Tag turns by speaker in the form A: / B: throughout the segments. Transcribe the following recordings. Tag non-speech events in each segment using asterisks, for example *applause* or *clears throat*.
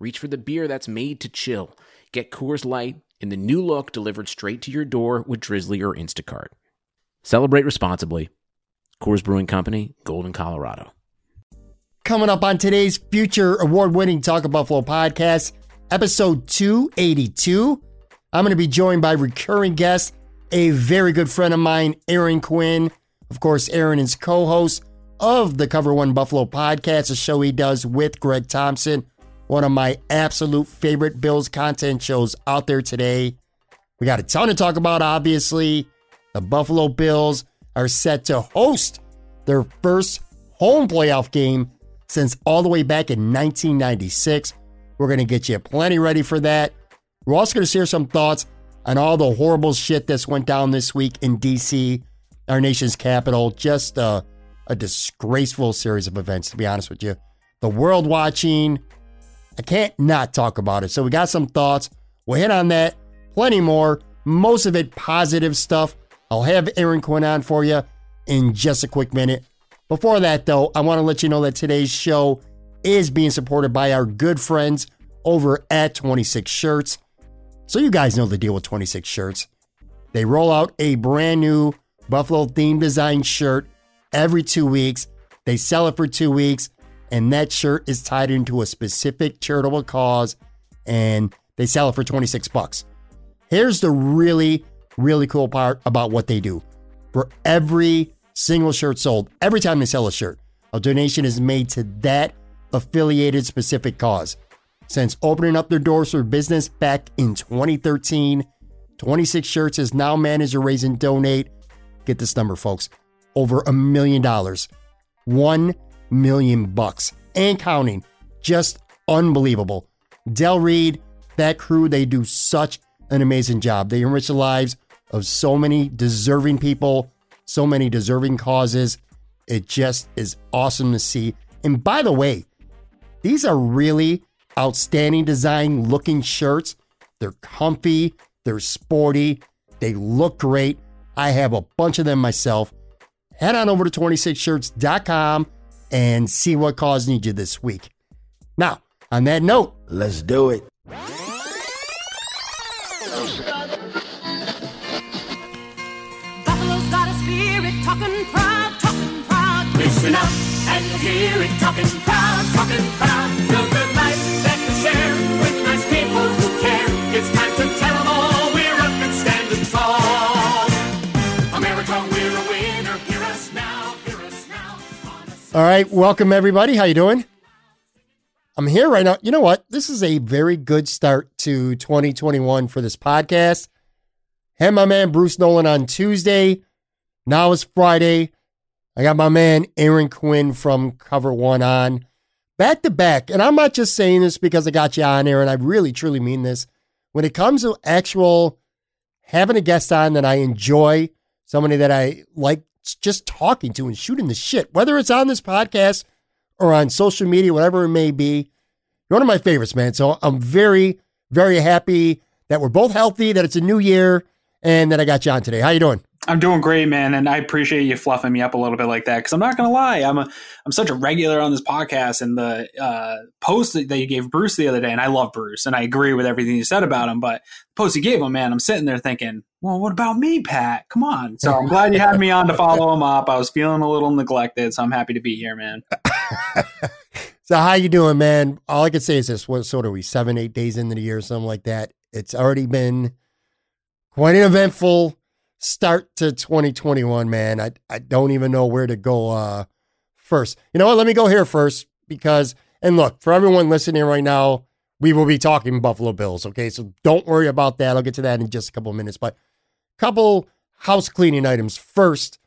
A: Reach for the beer that's made to chill. Get Coors Light in the new look delivered straight to your door with Drizzly or Instacart. Celebrate responsibly. Coors Brewing Company, Golden, Colorado.
B: Coming up on today's future award winning Talk of Buffalo podcast, episode 282, I'm going to be joined by recurring guest, a very good friend of mine, Aaron Quinn. Of course, Aaron is co host of the Cover One Buffalo podcast, a show he does with Greg Thompson one of my absolute favorite Bills content shows out there today. We got a ton to talk about, obviously. The Buffalo Bills are set to host their first home playoff game since all the way back in 1996. We're going to get you plenty ready for that. We're also going to share some thoughts on all the horrible shit that's went down this week in D.C., our nation's capital. Just a, a disgraceful series of events, to be honest with you. The world watching, I can't not talk about it. So we got some thoughts. We'll hit on that, plenty more, most of it positive stuff. I'll have Aaron Quinn on for you in just a quick minute. Before that, though, I want to let you know that today's show is being supported by our good friends over at 26 Shirts. So, you guys know the deal with 26 Shirts. They roll out a brand new Buffalo themed design shirt every two weeks. They sell it for two weeks and that shirt is tied into a specific charitable cause and they sell it for 26 bucks. Here's the really really cool part about what they do. For every single shirt sold, every time they sell a shirt, a donation is made to that affiliated specific cause. Since opening up their doors for business back in 2013, 26 Shirts has now managed to raise and donate, get this number, folks, over a million dollars. One million bucks and counting. Just unbelievable. Del Reed, that crew, they do such an amazing job. They enrich the lives of so many deserving people, so many deserving causes. It just is awesome to see. And by the way, these are really outstanding design looking shirts. They're comfy, they're sporty, they look great. I have a bunch of them myself. Head on over to 26shirts.com and see what cause needs you this week. Now, on that note,
C: let's do it.
D: Buffalo's got a spirit, talking proud, talking proud. Listen up and hear it, talking proud, talking proud. The life that we share with nice people who care. It's time to tell them all
B: All right, welcome everybody. How you doing? I'm here right now. You know what? This is a very good start to 2021 for this podcast. Had my man Bruce Nolan on Tuesday. Now it's Friday. I got my man Aaron Quinn from Cover One on back to back. And I'm not just saying this because I got you on, Aaron. I really, truly mean this. When it comes to actual having a guest on that I enjoy, somebody that I like just talking to and shooting the shit, whether it's on this podcast or on social media, whatever it may be. You're one of my favorites, man. So I'm very, very happy that we're both healthy, that it's a new year, and that I got you on today. How you doing?
E: I'm doing great, man, and I appreciate you fluffing me up a little bit like that. Because I'm not gonna lie, I'm a I'm such a regular on this podcast, and the uh, post that you gave Bruce the other day, and I love Bruce, and I agree with everything you said about him. But the post you gave him, man, I'm sitting there thinking, well, what about me, Pat? Come on. So I'm glad you had me on to follow him up. I was feeling a little neglected, so I'm happy to be here, man. *laughs*
B: So how you doing, man? All I can say is this: what sort of we seven, eight days into the year, something like that. It's already been quite an eventful start to 2021, man. I I don't even know where to go uh first. You know what? Let me go here first because and look, for everyone listening right now, we will be talking Buffalo Bills, okay? So don't worry about that. I'll get to that in just a couple of minutes, but a couple house cleaning items first.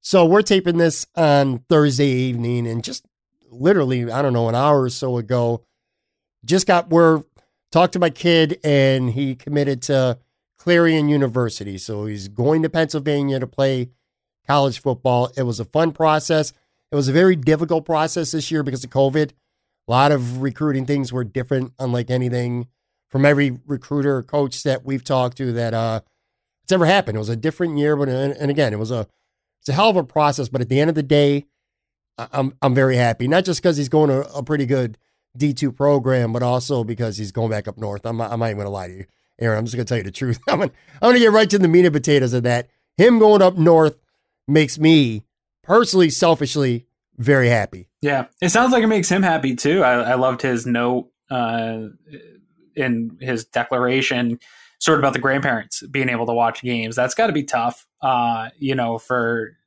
B: So we're taping this on Thursday evening and just literally, I don't know, an hour or so ago, just got word, talked to my kid, and he committed to Clarion University. So he's going to Pennsylvania to play college football. It was a fun process. It was a very difficult process this year because of COVID. A lot of recruiting things were different, unlike anything from every recruiter coach that we've talked to that uh, it's ever happened. It was a different year, but and, again, it was a it's a hell of a process. But at the end of the day, I'm I'm very happy. Not just because he's going to a pretty good D2 program, but also because he's going back up north. I'm, I'm not even to lie to you, Aaron. I'm just going to tell you the truth. *laughs* I'm going to get right to the meat and potatoes of that. Him going up north makes me personally, selfishly, very happy.
E: Yeah, it sounds like it makes him happy too. I, I loved his note uh, in his declaration, sort of about the grandparents being able to watch games. That's got to be tough, uh, you know, for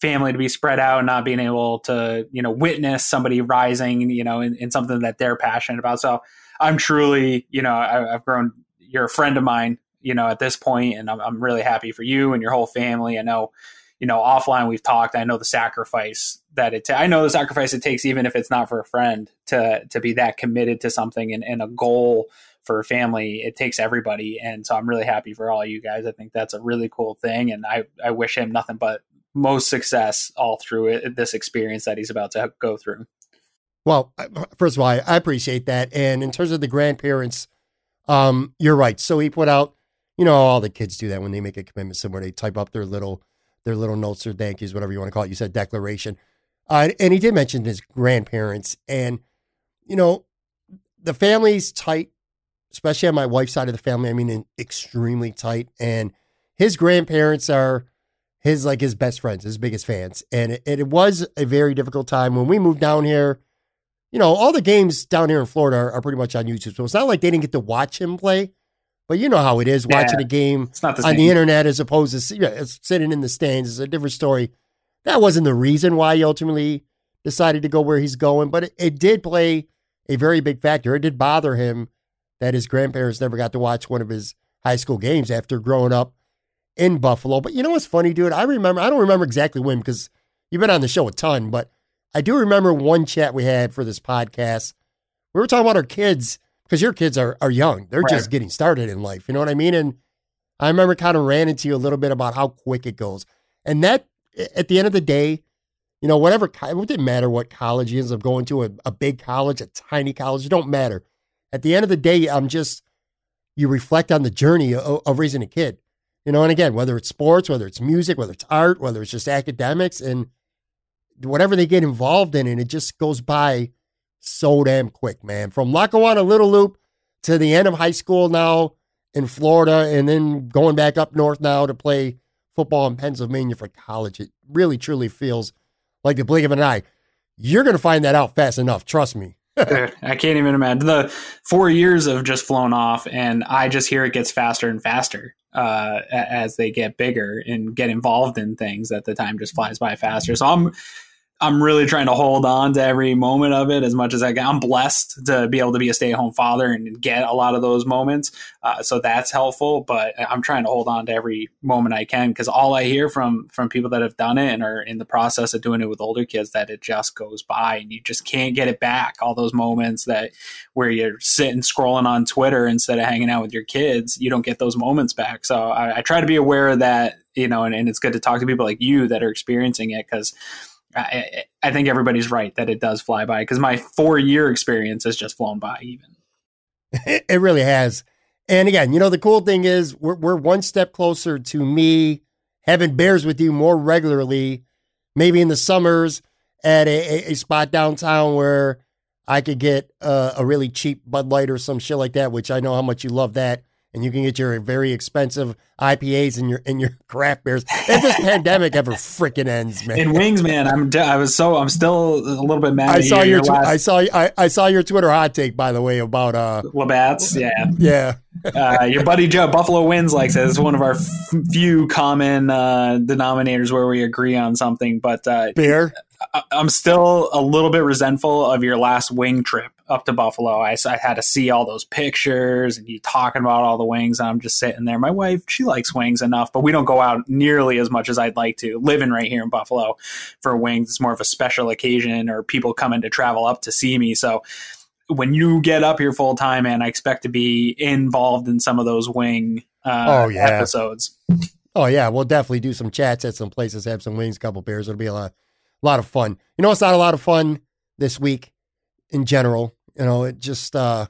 E: family to be spread out and not being able to you know witness somebody rising you know in, in something that they're passionate about so i'm truly you know I, have grown you're a friend of mine you know at this point and I'm, I'm really happy for you and your whole family. I know you know offline we've talked. I know the sacrifice that it i know the sacrifice it takes even if it's not for a friend to to be that committed to something and, and a goal for a family. It takes everybody. And so i'm really happy for all you guys. I think that's a really cool thing. And i i wish him nothing but most success all through it, this experience that he's about to go through.
B: Well, first of all, I, appreciate that. And in terms of the grandparents, um, you're right. So he put out, you know, all the kids do that when they make a commitment somewhere. They type up their little, their little notes or thank yous, whatever you want to call it. You said declaration, uh, and he did mention his grandparents, and you know, the family's tight, especially on my wife's side of the family. I mean, extremely tight, and his grandparents are his like his best friends, his biggest fans, and it, it was a very difficult time when we moved down here. You know, all the games down here in Florida are, are pretty much on YouTube, so it's not like they didn't get to watch him play. But you know how it is
E: Yeah.
B: watching a game
E: the
B: on
E: same.
B: the internet as opposed to yeah, it's sitting in the stands. is a different story. That wasn't the reason why he ultimately decided to go where he's going, but it, it did play a very big factor. It did bother him that his grandparents never got to watch one of his high school games after growing up in Buffalo. But you know what's funny, dude? I remember, I don't remember exactly when because you've been on the show a ton, but I do remember one chat we had for this podcast. We were talking about our kids because your kids are, are young. They're just getting started in life. You know what I mean? And I remember kind of ran into you a little bit about how quick it goes. And that, at the end of the day, you know, whatever, it didn't matter what college he ends up going to, a, a big college, a tiny college, it don't matter. At the end of the day, I'm just, you reflect on the journey of, of raising a kid. You know, and again, whether it's sports, whether it's music, whether it's art, whether it's just academics, and whatever they get involved in, and it just goes by so damn quick, man. From Lackawanna Little Loop to the end of high school now in Florida, and then going back up north now to play football in Pennsylvania for college. It really, truly feels like the blink of an eye. You're going to find that out fast enough. Trust me. *laughs*
E: I can't even imagine the four years have just flown off, and I just hear it gets faster and faster uh, as they get bigger and get involved in things. That the time just flies by faster. So I'm I'm really trying to hold on to every moment of it as much as I can. I'm blessed to be able to be a stay at home father and get a lot of those moments. Uh, so that's helpful, but I'm trying to hold on to every moment I can because all I hear from from people that have done it and are in the process of doing it with older kids that it just goes by and you just can't get it back. All those moments that where you're sitting scrolling on Twitter instead of hanging out with your kids, you don't get those moments back. So I, I try to be aware of that, you know, and, and it's good to talk to people like you that are experiencing it because I, think everybody's right that it does fly by because my four year experience has just flown by even. *laughs*
B: It, really has. And again, you know, the cool thing is we're, we're one step closer to me having bears with you more regularly, maybe in the summers at a, a, a spot downtown where I could get uh, a really cheap Bud Light or some shit like that, which I know how much you love that. And you can get your very expensive IPAs and your and your *laughs* craft beers. If this pandemic ever freaking ends, man.
E: In wings, man, I'm I was so I'm still a little bit mad.
B: I saw
E: hear
B: your, tw-
E: last
B: I saw I, I saw your Twitter hot take by the way about uh
E: Labatt's, yeah.
B: yeah *laughs*
E: uh, your buddy Joe Buffalo wins like says it's one of our f- few common uh, denominators where we agree on something. But uh,
B: beer
E: I- I'm still a little bit resentful of your last wing trip up to Buffalo. I, I had to see all those pictures and you talking about all the wings. And I'm just sitting there. My wife, she likes wings enough, but we don't go out nearly as much as I'd like to. Living right here in Buffalo for wings, it's more of a special occasion or people coming to travel up to see me. So when you get up here full time, man, I expect to be involved in some of those wing uh,
B: Oh, yeah.
E: episodes.
B: Oh yeah, we'll definitely do some chats at some places, have some wings, couple beers. It'll be a lot, a lot of fun. You know, it's not a lot of fun this week in general. You know, it just uh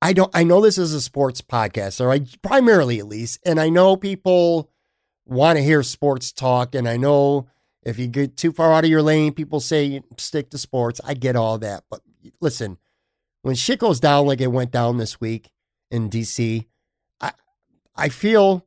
B: I don't I know this is a sports podcast, or I primarily at least, and I know people want to hear sports talk, and I know if you get too far out of your lane, people say stick to sports. I get all that. But listen, when shit goes down like it went down this week in DC, I I feel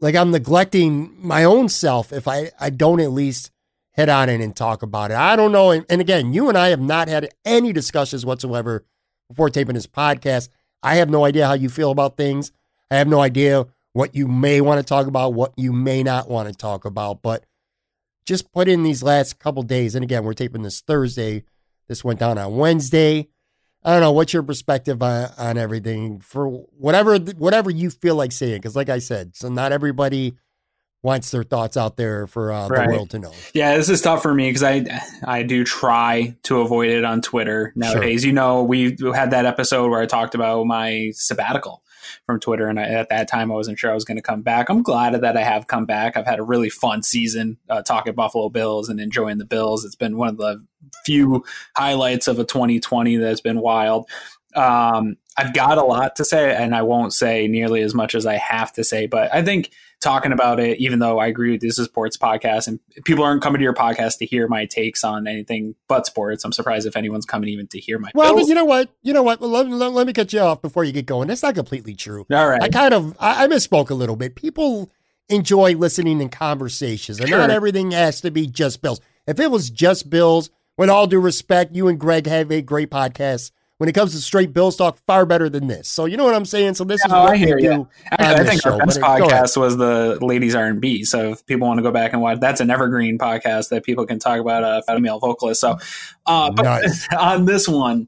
B: like I'm neglecting my own self if I, I don't at least head on in and talk about it. I don't know. And, again, you and I have not had any discussions whatsoever before taping this podcast. I have no idea how you feel about things. I have no idea what you may want to talk about, what you may not want to talk about. But just put in these last couple days. And again, we're taping this Thursday. This went down on Wednesday. I don't know what's your perspective on, on everything for whatever whatever you feel like saying. Because, like I said, so not everybody wants their thoughts out there for uh,
E: Right.
B: the world to know.
E: Yeah, this is tough for me because I I do try to avoid it on Twitter nowadays. You know, we had that episode where I talked about my sabbatical from Twitter, and I, at that time I wasn't sure I was going to come back. I'm glad that I have come back. I've had a really fun season uh, talking Buffalo Bills and enjoying the Bills. It's been one of the few highlights of a 2020 that's been wild. Um, I've got a lot to say, and I won't say nearly as much as I have to say, but I think talking about it, even though I agree with this is sports podcast and people aren't coming to your podcast to hear my takes on anything but sports. I'm surprised if anyone's coming even to hear my
B: Well, you know what? You know what? Let, let, let me cut you off before you get going. That's not completely true.
E: All right.
B: I kind of I, I misspoke a little bit. People enjoy listening in conversations, and not everything has to be just Bills. If it was just Bills, with all due respect, you and Greg have a great podcast. When it comes to straight Bills talk, far better than this. So you know what I'm saying. So this is
E: No,
B: what
E: I hear you. Actually, I think our
B: show,
E: best
B: uh, go ahead.
E: podcast was the ladies R and B. So if people want to go back and watch, that's an evergreen podcast that people can talk about a female vocalist. So, uh, but
B: Nice. *laughs*
E: on this one,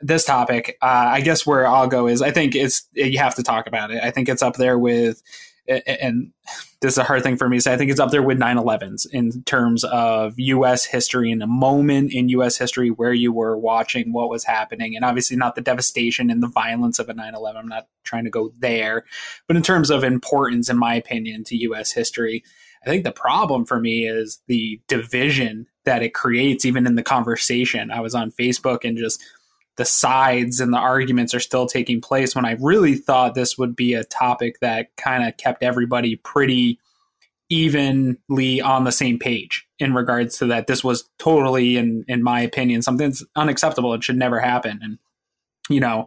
E: this topic, uh, I guess where I'll go is I think it's you have to talk about it. I think it's up there with, and this is a hard thing for me to say. I think it's up there with 9/11s in terms of U.S. history and a moment in U.S. history where you were watching what was happening, and obviously not the devastation and the violence of a 9/11. I'm not trying to go there, but in terms of importance, in my opinion, to U.S. history, I think the problem for me is the division that it creates, even in the conversation. I was on Facebook and just the sides and the arguments are still taking place when I really thought this would be a topic that kind of kept everybody pretty evenly on the same page in regards to that this was totally in in my opinion something that's unacceptable it should never happen. And you know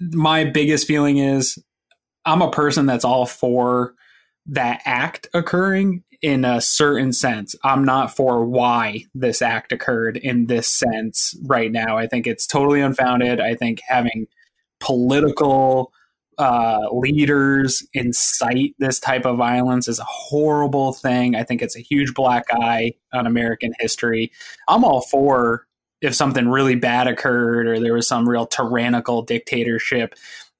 E: my biggest feeling is i'm a person that's all for that act occurring in a certain sense i'm not for why this act occurred in this sense right now i think it's totally unfounded i think having political uh, leaders incite this type of violence is a horrible thing. I think it's a huge black eye on American history. I'm all for if something really bad occurred or there was some real tyrannical dictatorship,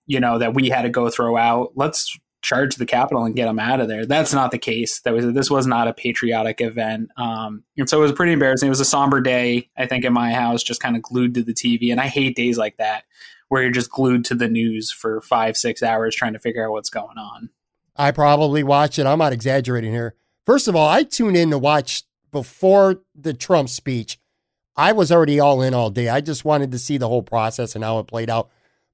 E: you know, that we had to go throw out. Let's charge the Capitol and get them out of there. That's not the case. That was this was not a patriotic event, um, and so it was pretty embarrassing. It was a somber day, I think, in my house, just kind of glued to the TV, and I hate days like that where you're just glued to the news for five, six hours trying to figure out what's going on.
B: I probably watched it. I'm not exaggerating here. First of all, I tuned in to watch before the Trump speech. I was already all in all day. I just wanted to see the whole process and how it played out.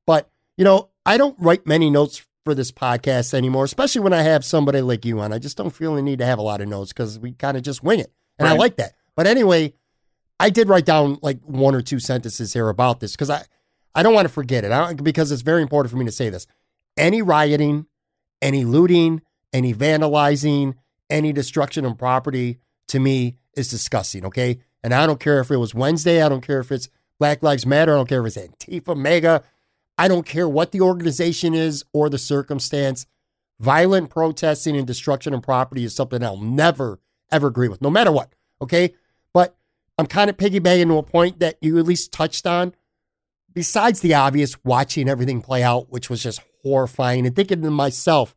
B: But, you know, I don't write many notes for this podcast anymore, especially when I have somebody like you on. I just don't feel the need to have a lot of notes because we kind of just wing it. And I like that. But anyway, I did write down like one or two sentences here about this because I, I don't want to forget it. I don't, because it's very important for me to say this. Any rioting, any looting, any vandalizing, any destruction of property to me is disgusting. Okay. And I don't care if it was Wednesday. I don't care if it's Black Lives Matter. I don't care if it's Antifa, MAGA. I don't care what the organization is or the circumstance. Violent protesting and destruction of property is something I'll never, ever agree with, no matter what. Okay. But I'm kind of piggybacking to a point that you at least touched on. Besides the obvious, watching everything play out, which was just horrifying, and thinking to myself,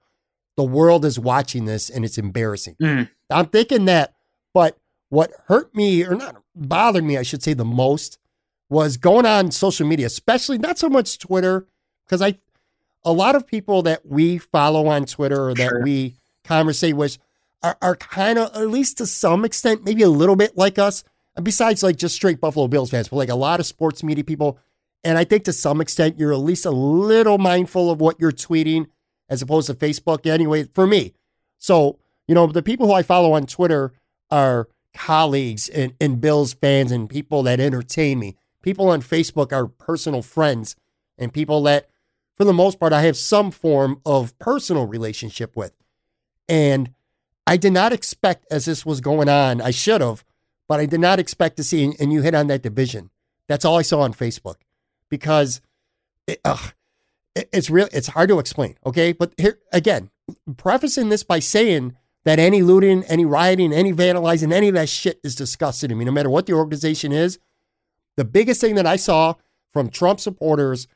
B: the world is watching this and it's embarrassing.
E: Mm.
B: I'm thinking that, but what hurt me, or not bothered me, I should say, the most was going on social media, especially not so much Twitter, because I, a lot of people that we follow on Twitter or that
E: Sure.
B: we conversate with are, are kind of, at least to some extent, maybe a little bit like us. And besides, like just straight Buffalo Bills fans, but like a lot of sports media people. And I think to some extent, you're at least a little mindful of what you're tweeting as opposed to Facebook. Anyway, for me. So, you know, the people who I follow on Twitter are colleagues and, and Bills fans and people that entertain me. People on Facebook are personal friends and people that, for the most part, I have some form of personal relationship with. And I did not expect, as this was going on, I should have, but I did not expect to see, and you hit on that division. That's all I saw on Facebook because it, ugh, it- it's real. It's hard to explain. Okay. But here again, prefacing this by saying that any looting, any rioting, any vandalizing, any of that shit is disgusting to me, no matter what the organization is. The biggest thing that I saw from Trump supporters,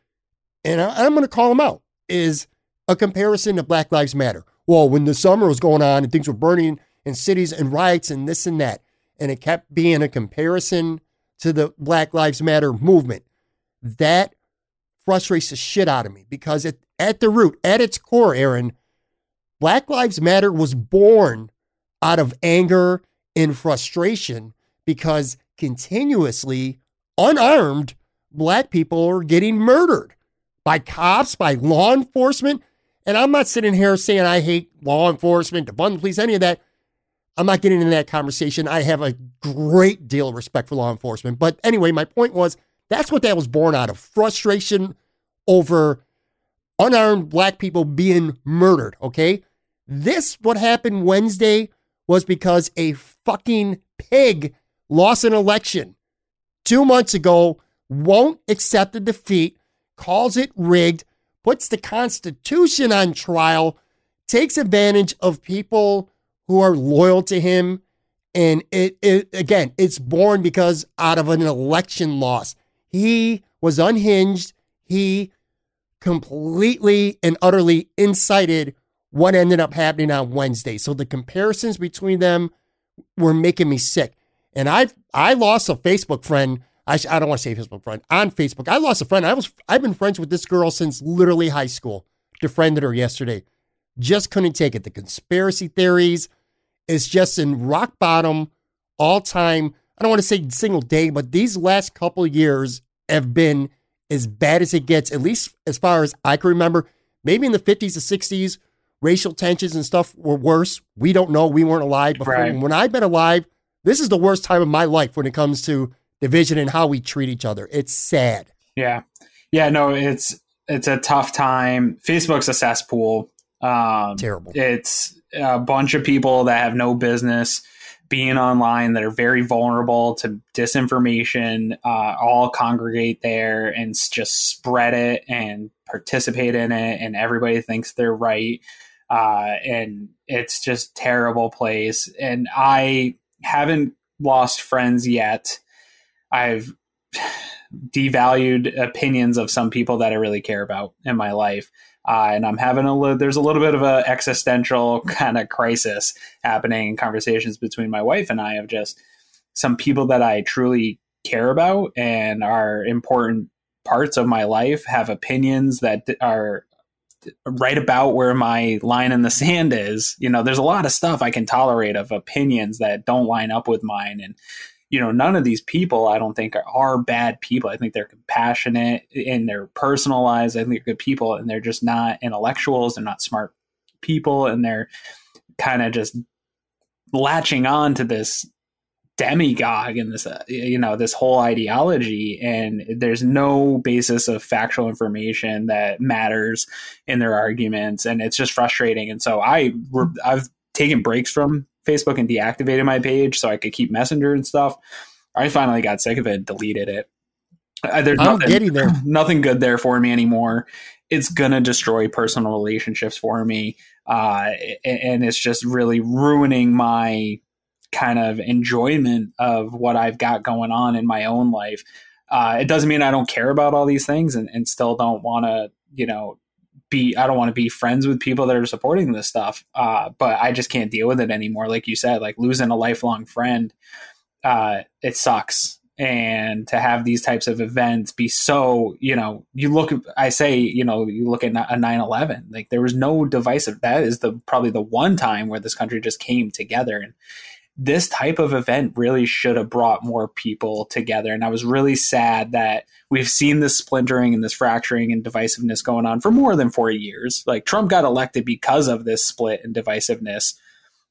B: and I- I'm going to call them out, is a comparison to Black Lives Matter. Well, when the summer was going on and things were burning in cities and riots and this and that, and it kept being a comparison to the Black Lives Matter movement, that frustrates the shit out of me because it, at the root, at its core, Aaron, Black Lives Matter was born out of anger and frustration because continuously unarmed black people are getting murdered by cops, by law enforcement. And I'm not sitting here saying I hate law enforcement, defund the police, any of that. I'm not getting into that conversation. I have a great deal of respect for law enforcement. But anyway, my point was that's what that was born out of frustration over unarmed black people being murdered. Okay. This, what happened Wednesday, was because a fucking pig lost an election two months ago, won't accept the defeat, calls it rigged, puts the Constitution on trial, takes advantage of people who are loyal to him. And it, it again, it's born because out of an election loss. He was unhinged. He completely and utterly incited what ended up happening on Wednesday. So the comparisons between them were making me sick. And I I lost a Facebook friend. I, I don't want to say Facebook friend on Facebook. I lost a friend. I was I've been friends with this girl since literally high school. Defriended her yesterday. Just couldn't take it. The conspiracy theories is just in rock bottom all time. I don't want to say single day, but these last couple years have been as bad as it gets, at least as far as I can remember. Maybe in the 50s or 60s, racial tensions and stuff were worse. We don't know. We weren't alive before.
E: Right.
B: When I've been alive, this is the worst time of my life when it comes to division and how we treat each other. It's sad.
E: Yeah. Yeah, no, it's it's a tough time. Facebook's a cesspool. Um
B: Terrible.
E: It's a bunch of people that have no business being online that are very vulnerable to disinformation uh, all congregate there and just spread it and participate in it and everybody thinks they're right uh, and it's just terrible place and i haven't lost friends yet i've devalued opinions of some people that I really care about in my life. Uh, and I'm having a little, there's a little bit of a existential *laughs* kind of crisis happening in conversations between my wife and I of just some people that I truly care about and are important parts of my life have opinions that are right about where my line in the sand is. You know, there's a lot of stuff I can tolerate of opinions that don't line up with mine. And you know, none of these people I don't think are, are bad people. I think they're compassionate in their personal lives. I think they're good people and they're just not intellectuals. They're not smart people and they're kind of just latching on to this demagogue and this, uh, you know, this whole ideology. And there's no basis of factual information that matters in their arguments. And it's just frustrating. And so I, I've taken breaks from Facebook and deactivated my page so I could keep Messenger and stuff. I finally got sick of it, and deleted it. Uh, There's
B: I'm
E: nothing,
B: getting there. *clears throat*
E: nothing good there for me anymore. It's gonna destroy personal relationships for me, uh, and it's just really ruining my kind of enjoyment of what I've got going on in my own life. Uh, it doesn't mean I don't care about all these things and, and still don't want to, you know, be I don't want to be friends with people that are supporting this stuff. Uh, but I just can't deal with it anymore. Like you said, like losing a lifelong friend, uh, it sucks. and to have these types of events be so you know you look i say you know you look at a 9-11 like there was no divisive that is the probably the one time where this country just came together and this type of event really should have brought more people together. And i was really sad that we've seen this splintering and this fracturing and divisiveness going on for more than four years. Like trump got elected because of this split and divisiveness.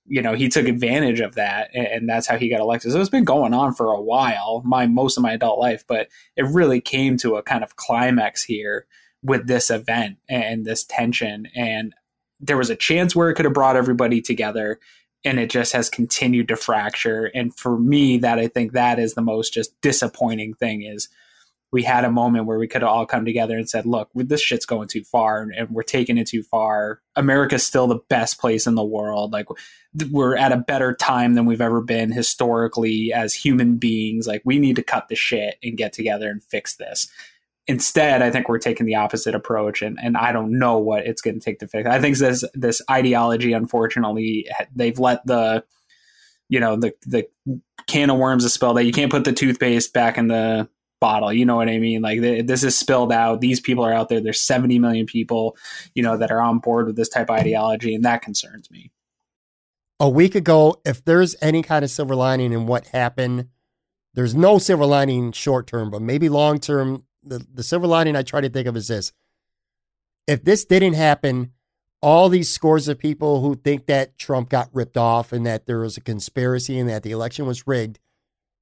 E: You know he took advantage of that and, that's how he got elected. So it's been going on for a while my most of my adult life but it really came to a kind of climax here with this event and this tension. And there was a chance where it could have brought everybody together and it just has continued to fracture and for me that i think that is the most just disappointing thing is we had a moment where we could all come together and said, look, this shit's going too far and, and, we're taking it too far. America's still the best place in the world. Like we're at a better time than we've ever been historically as human beings. Like we need to cut the shit and get together and fix this. Instead, I think we're taking the opposite approach and, and I don't know what it's going to take to fix. I think this, this ideology, unfortunately, they've let the, you know, the, the can of worms is spelled that you can't put the toothpaste back in the bottle. You know what I mean? Like th- this is spilled out. These people are out there. There's 70 million people, you know, that are on board with this type of ideology, and that concerns me.
B: A week ago, if there's any kind of silver lining in what happened, there's no silver lining short term, but maybe long term. The, the silver lining I try to think of is this. If this didn't happen, all these scores of people who think that Trump got ripped off and that there was a conspiracy and that the election was rigged,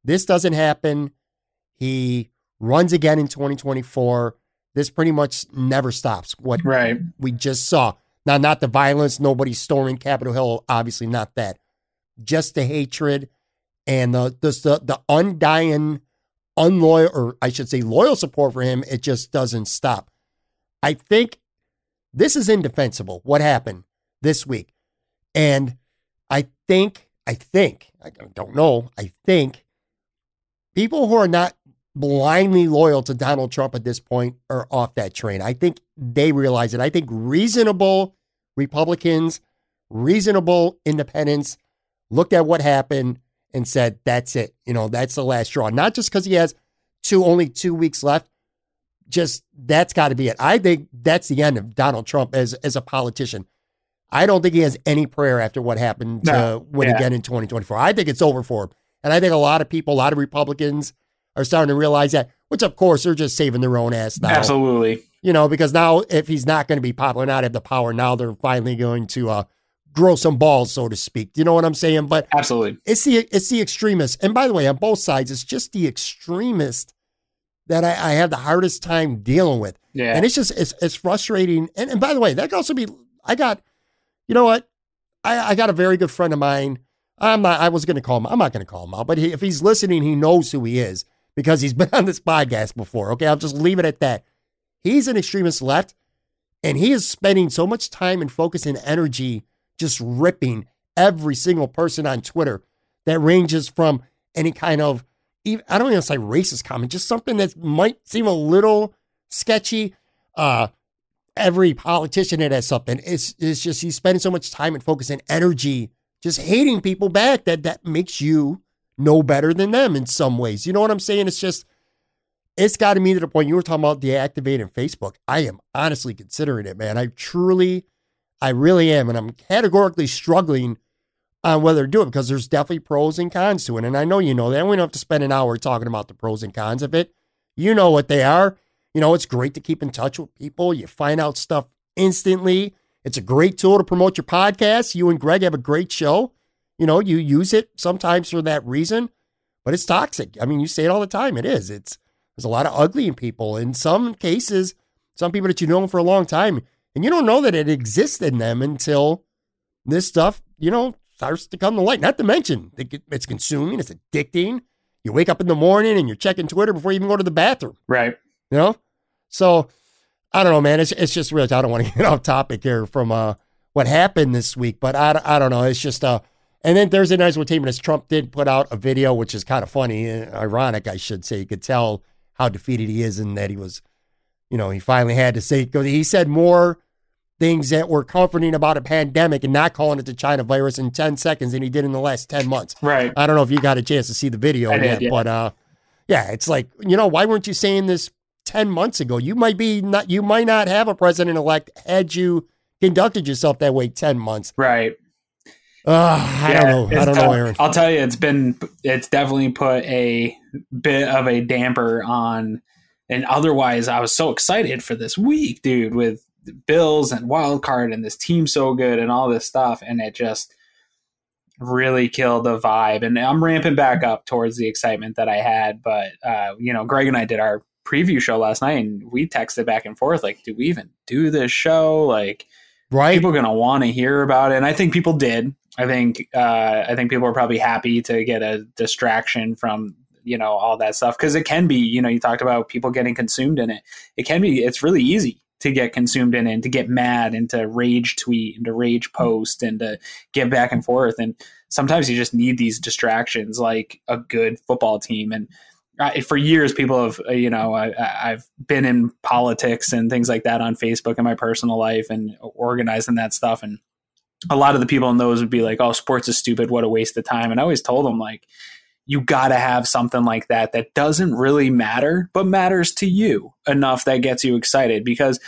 B: this doesn't happen he runs again in 2024. This pretty much never stops. What
E: right.
B: we just saw. Now, not the violence, nobody storming Capitol Hill, obviously not that. Just the hatred and the the the undying, unloyal, or I should say loyal support for him, it just doesn't stop. I think this is indefensible. What happened this week? And I think, I think, I don't know, I think people who are not blindly loyal to Donald Trump at this point are off that train. I think they realize it. I think reasonable Republicans, reasonable independents looked at what happened and said, that's it. You know, that's the last straw. Not just because he has two only two weeks left. Just that's got to be it. I think that's the end of Donald Trump as as a politician. I don't think he has any prayer after what happened to no. win yeah. again in 2024. I think it's over for him. And I think a lot of people, a lot of Republicans, are starting to realize that, which of course they're just saving their own ass now.
E: Absolutely.
B: You know, because now if he's not going to be popular, not have the power, now they're finally going to uh, grow some balls, so to speak. You know what I'm saying? But
E: absolutely,
B: it's the it's the extremists. And by the way, on both sides, it's just the extremist that I, I have the hardest time dealing with.
E: Yeah.
B: And it's just it's it's frustrating. And and by the way, that could also be I got, you know what? I, I got a very good friend of mine. I'm not I was gonna call him, I'm not gonna call him out, but he, if he's listening, he knows who he is because he's *laughs* been on this podcast before. Okay, I'll just leave it at that. He's an extremist left, and he is spending so much time and focus and energy just ripping every single person on Twitter that ranges from any kind of, I don't even say racist comment, just something that might seem a little sketchy. Uh, every politician that has something. It's it's just he's spending so much time and focus and energy just hating people back that that makes you know better than them in some ways. You know what I'm saying? It's just, it's got to me to the point you were talking about deactivating Facebook. I am honestly considering it, man. I truly, I really am. And I'm categorically struggling on whether to do it because there's definitely pros and cons to it. And I know you know that. We don't have to spend an hour talking about the pros and cons of it. You know what they are. You know, it's great to keep in touch with people. You find out stuff instantly. It's a great tool to promote your podcast. You and Greg have a great show. You know, you use it sometimes for that reason, but it's toxic. I mean, you say it all the time. It is. It's there's a lot of ugly in people. In some cases, some people that you know for a long time, and you don't know that it exists in them until this stuff, you know, starts to come to light. Not to mention, it's consuming, it's addicting. You wake up in the morning and you're checking Twitter before you even go to the bathroom.
E: Right.
B: You know? So I don't know, man. It's it's just really I don't want to *laughs* get off topic here from uh what happened this week, but I, I don't know. It's just uh and then Thursday night's entertainment is Trump did put out a video, which is kind of funny, ironic, I should say. You could tell how defeated he is and that he was, you know, he finally had to say, he said more things that were comforting about a pandemic and not calling it the China virus in 10 seconds than he did in the last 10 months.
E: Right.
B: I don't know if you got a chance to see the video yet,
E: yeah.
B: but, uh, Yeah, it's like, you know, why weren't you saying this 10 months ago? You might be not, you might not have a president elect had you conducted yourself that way 10 months.
E: Right.
B: Uh, I
E: Yeah,
B: don't know. I don't know. Aaron.
E: I'll tell you, it's been it's definitely put a bit of a damper on. And otherwise, I was so excited for this week, dude, with Bills and wild card and this team so good and all this stuff, and it just really killed the vibe. And I'm ramping back up towards the excitement that I had. But uh, you know, Greg and I did our preview show last night, and we texted back and forth like, "Do we even do this show?" Like
B: Right?
E: people are going to want to hear about it and i think people did i think uh, i think people are probably happy to get a distraction from you know all that stuff. Because it can be you know you talked about people getting consumed in it. It can be it's really easy to get consumed in it and to get mad and to rage tweet and to rage post and to get back and forth. And sometimes you just need these distractions like a good football team. And I, for years people have uh, you know I, I- i've been in politics and things like that on facebook in my personal life and organizing that stuff. And a lot of the people in those would be like oh sports is stupid. What a waste of time. And i always told them like you got to have something like that that doesn't really matter but matters to you enough that gets you excited because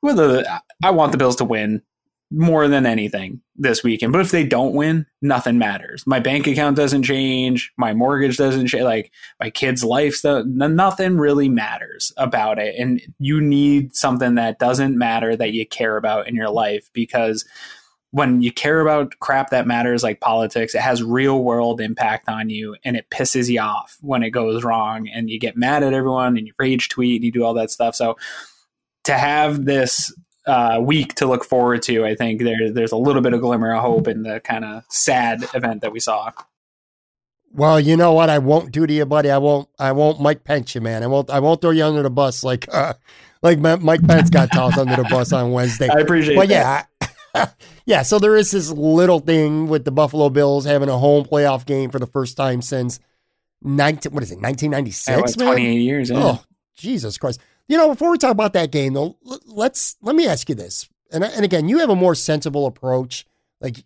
E: whether i want the bills to win more than anything this weekend. But if they don't win, nothing matters. My bank account doesn't change. My mortgage doesn't change. Like my kids' life, nothing really matters about it. And you need something that doesn't matter that you care about in your life because when you care about crap that matters like politics, it has real world impact on you and it pisses you off when it goes wrong and you get mad at everyone and you rage tweet and you do all that stuff. So to have this uh, week to look forward to, I think there, there's a little bit of glimmer of hope in the kind of sad event that we saw.
B: Well, you know what? I won't do to you, buddy. I won't. I won't Mike Pence you, man. I won't. I won't throw you under the bus like uh, like Mike Pence got tossed under the bus on Wednesday.
E: I appreciate
B: But
E: that.
B: yeah, *laughs* yeah. So there is this little thing with the Buffalo Bills having a home playoff game for the first time since nineteen. What is it? Nineteen ninety
E: Yeah, what,
B: six, man.
E: 28 years. Yeah.
B: Oh, Jesus Christ. You know, before we talk about that game, though, let's let me ask you this. And and again, you have a more sensible approach. Like,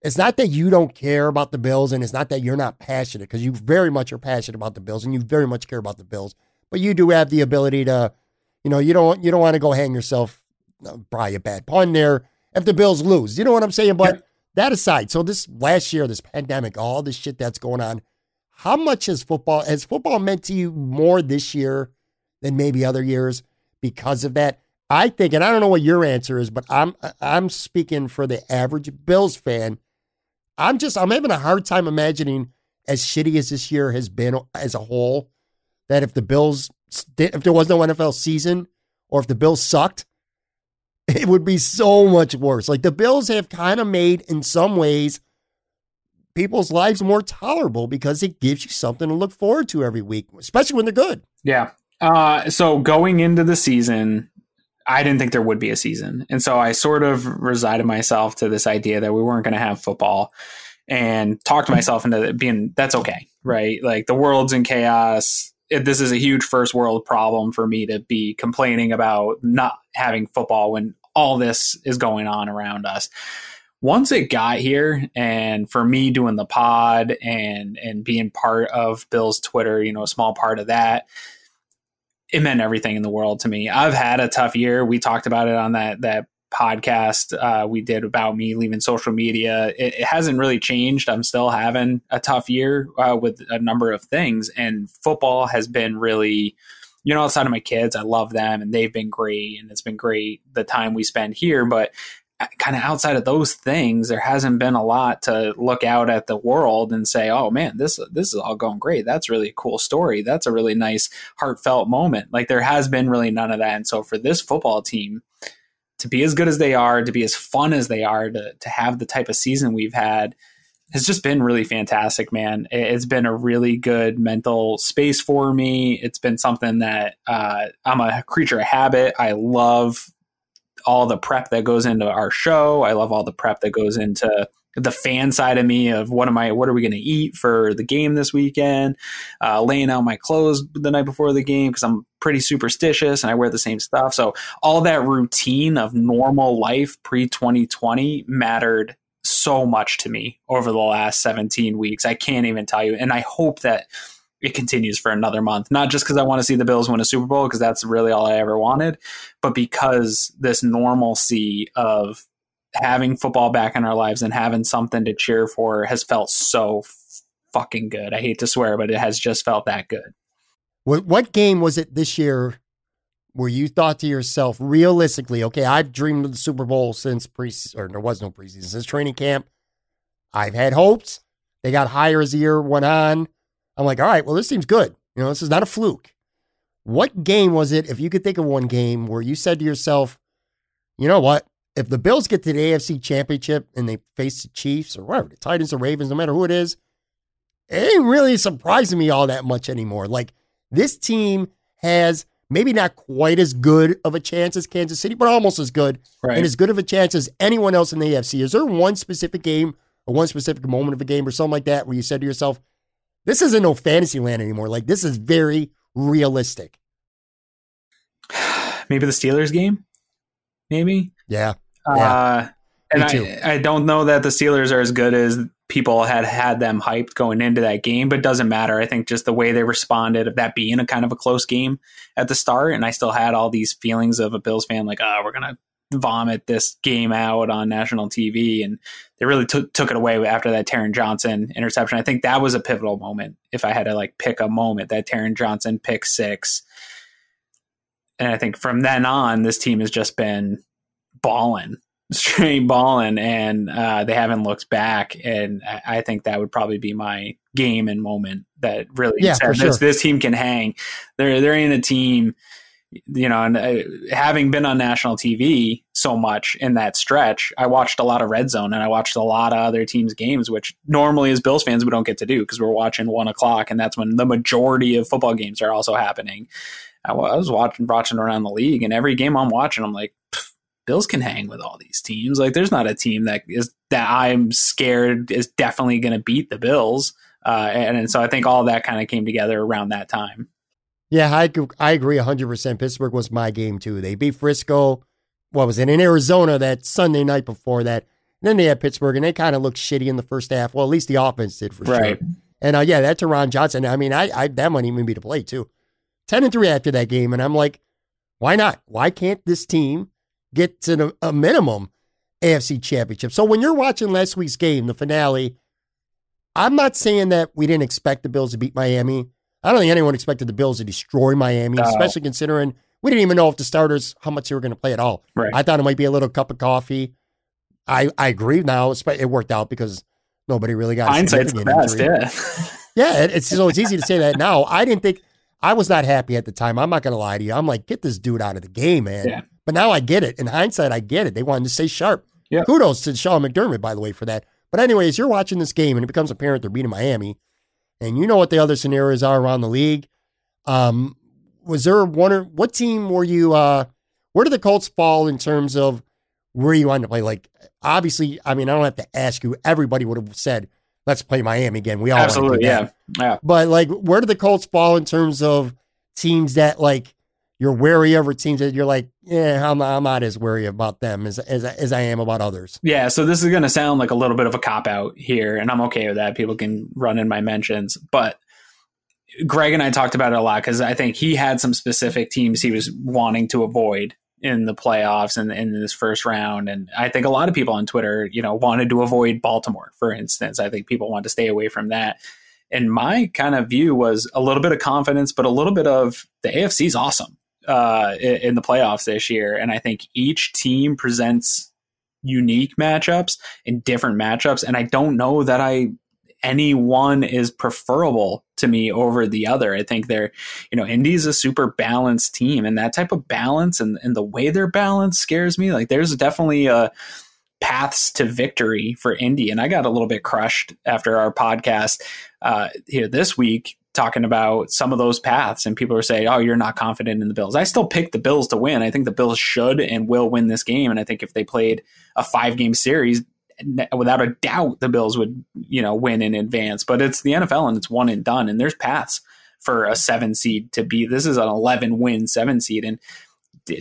B: it's not that you don't care about the Bills, and it's not that you're not passionate because you very much are passionate about the Bills, and you very much care about the Bills. But you do have the ability to, you know, you don't you don't want to go hang yourself. uh, Probably a bad pun there. If the Bills lose, you know what I'm saying. But that aside, so this last year, this pandemic, all this shit that's going on, how much has football has football meant to you more this year than maybe other years because of that? I think, and I don't know what your answer is, but I'm I'm speaking for the average Bills fan. I'm just I'm having a hard time imagining as shitty as this year has been as a whole that if the Bills if there was no NFL season or if the Bills sucked, *laughs* it would be so much worse. Like the Bills have kind of made in some ways people's lives more tolerable because it gives you something to look forward to every week, especially when they're good.
E: Yeah. Uh, so going into the season, I didn't think there would be a season. And so I sort of resided myself to this idea that we weren't going to have football and talked myself into being that's okay, right? Like the world's in chaos. It, this is a huge first world problem for me to be complaining about not having football when all this is going on around us. Once it got here, and for me doing the pod and and being part of Bill's Twitter, you know, a small part of that, it meant everything in the world to me. I've had a tough year. We talked about it on that that podcast uh, we did about me leaving social media. It, it, hasn't really changed. I'm still having a tough year uh, with a number of things, and football has been really, you know, outside of my kids, I love them and they've been great, and it's been great the time we spend here, but. Kind of outside of those things, there hasn't been a lot to look out at the world and say, "Oh man, this this is all going great. That's really a cool story. That's a really nice, heartfelt moment." Like there has been really none of that, and so for this football team, to be as good as they are, to be as fun as they are, to to have the type of season we've had has just been really fantastic, man. It's been a really good mental space for me. It's been something that uh, I'm a creature of habit. I love all the prep that goes into our show. I love all the prep that goes into the fan side of me of what am I, what are we going to eat for the game this weekend? Uh, laying out my clothes the night before the game because I'm pretty superstitious and I wear the same stuff. So all that routine of normal life pre 2020 mattered so much to me over the last 17 weeks. I can't even tell you. And I hope that it continues for another month. Not just because I want to see the Bills win a Super Bowl, because that's really all I ever wanted, but because this normalcy of having football back in our lives and having something to cheer for has felt so fucking good. I hate to swear, but it has just felt that good.
B: What, what game was it this year where you thought to yourself, realistically, okay, I've dreamed of the Super Bowl since pre or there was no preseason since training camp. I've had hopes. They got higher as the year went on. I'm like, all right, well, this seems good. You know, this is not a fluke. What game was it, if you could think of one game where you said to yourself, you know what? If the Bills get to the AFC championship and they face the Chiefs or whatever, the Titans or Ravens, no matter who it is, it ain't really surprising me all that much anymore. Like this team has maybe not quite as good of a chance as Kansas City, but almost as good
E: Right.
B: and as good of a chance as anyone else in the AFC. Is there one specific game or one specific moment of a game or something like that where you said to yourself, this isn't no fantasy land anymore. Like this is very realistic. *sighs*
E: Maybe the Steelers game? Maybe?
B: Yeah.
E: Uh, and. I, I don't know that the Steelers are as good as people had had them hyped going into that game, but it doesn't matter. I think just the way they responded of that being a kind of a close game at the start, and I still had all these feelings of a Bills fan, like, oh, we're gonna vomit this game out on national TV, and they really took took it away after that Taron Johnson interception. I think that was a pivotal moment. If I had to like pick a moment, that Taron Johnson pick six, and I think from then on, this team has just been balling *laughs* straight balling and uh, they haven't looked back and I, I think that would probably be my game and moment that really
B: Yeah,
E: this,
B: sure.
E: this team can hang there there ain't a team you know and uh, having been on national tv so much in that stretch i watched a lot of red zone and i watched a lot of other teams games which normally as bills fans we don't get to do because we're watching one o'clock and that's when the majority of football games are also happening I was watching watching around the league and every game i'm watching i'm like Bills can hang with all these teams. Like, there's not a team that is that I'm scared is definitely going to beat the Bills. Uh, and, and so I think all that kind of came together around that time.
B: Yeah, I, I agree 100%. Pittsburgh was my game too. They beat Frisco. What was it? In Arizona that Sunday night before that. then they had Pittsburgh and they kind of looked shitty in the first half. Well, at least the offense did for
E: Right.
B: sure. And uh, yeah, that Taron Johnson, I mean, I, I that might even be to play too. 10 and 3 after that game. And I'm like, why not? Why can't this team get to the, a minimum AFC championship? So when you're watching last week's game, the finale, I'm not saying that we didn't expect the Bills to beat Miami. I don't think anyone expected the Bills to destroy Miami,
E: No.
B: especially considering we didn't even know if the starters how much they were going to play at all.
E: Right.
B: I thought it might be a little cup of coffee. I I agree now. It worked out because nobody really got
E: Hindsight's the best.
B: injury.
E: Yeah. *laughs*
B: Yeah, it- it's so it's easy to say that now. I didn't think I was not happy at the time. I'm not going to lie to you. I'm like, get this dude out of the game, man.
E: Yeah.
B: But now I get it. In hindsight, I get it. They wanted to stay sharp.
E: Yeah.
B: Kudos to Sean McDermott, by the way, for that. But anyways, you're watching this game and it becomes apparent they're beating Miami, and you know what the other scenarios are around the league. Um, was there one or what team were you? Uh, where did the Colts fall in terms of where you wanted to play? Like, obviously, I mean, I don't have to ask you. Everybody would have said, "Let's play Miami again." We all
E: Absolutely. Yeah. Yeah.
B: But like, where do the Colts fall in terms of teams that like you're wary of, or teams that you're like, yeah, I'm, I'm not as wary about them as as as I am about others.
E: Yeah, so this is going to sound like a little bit of a cop out here, and I'm okay with that. People can run in my mentions, but Greg and I talked about it a lot because I think he had some specific teams he was wanting to avoid in the playoffs and in this first round. And I think a lot of people on Twitter, you know, wanted to avoid Baltimore, for instance. I think people want to stay away from that. And my kind of view was a little bit of confidence, but a little bit of the AFC is awesome uh, in, the playoffs this year. And I think each team presents unique matchups and different matchups. And I don't know that I any one is preferable to me over the other. I think they're, you know, Indy's a super balanced team, and that type of balance and, and the way they're balanced scares me. Like there's definitely a paths to victory for Indy. And I got a little bit crushed after our podcast uh, here this week talking about some of those paths and people are saying, oh, you're not confident in the Bills. I still pick the Bills to win. I think the Bills should and will win this game. And I think if they played a five game series, without a doubt, the Bills would, you know, win in advance. But it's the NFL and it's one and done. And there's paths for a seven seed to be. This is an 11 win seven seed. And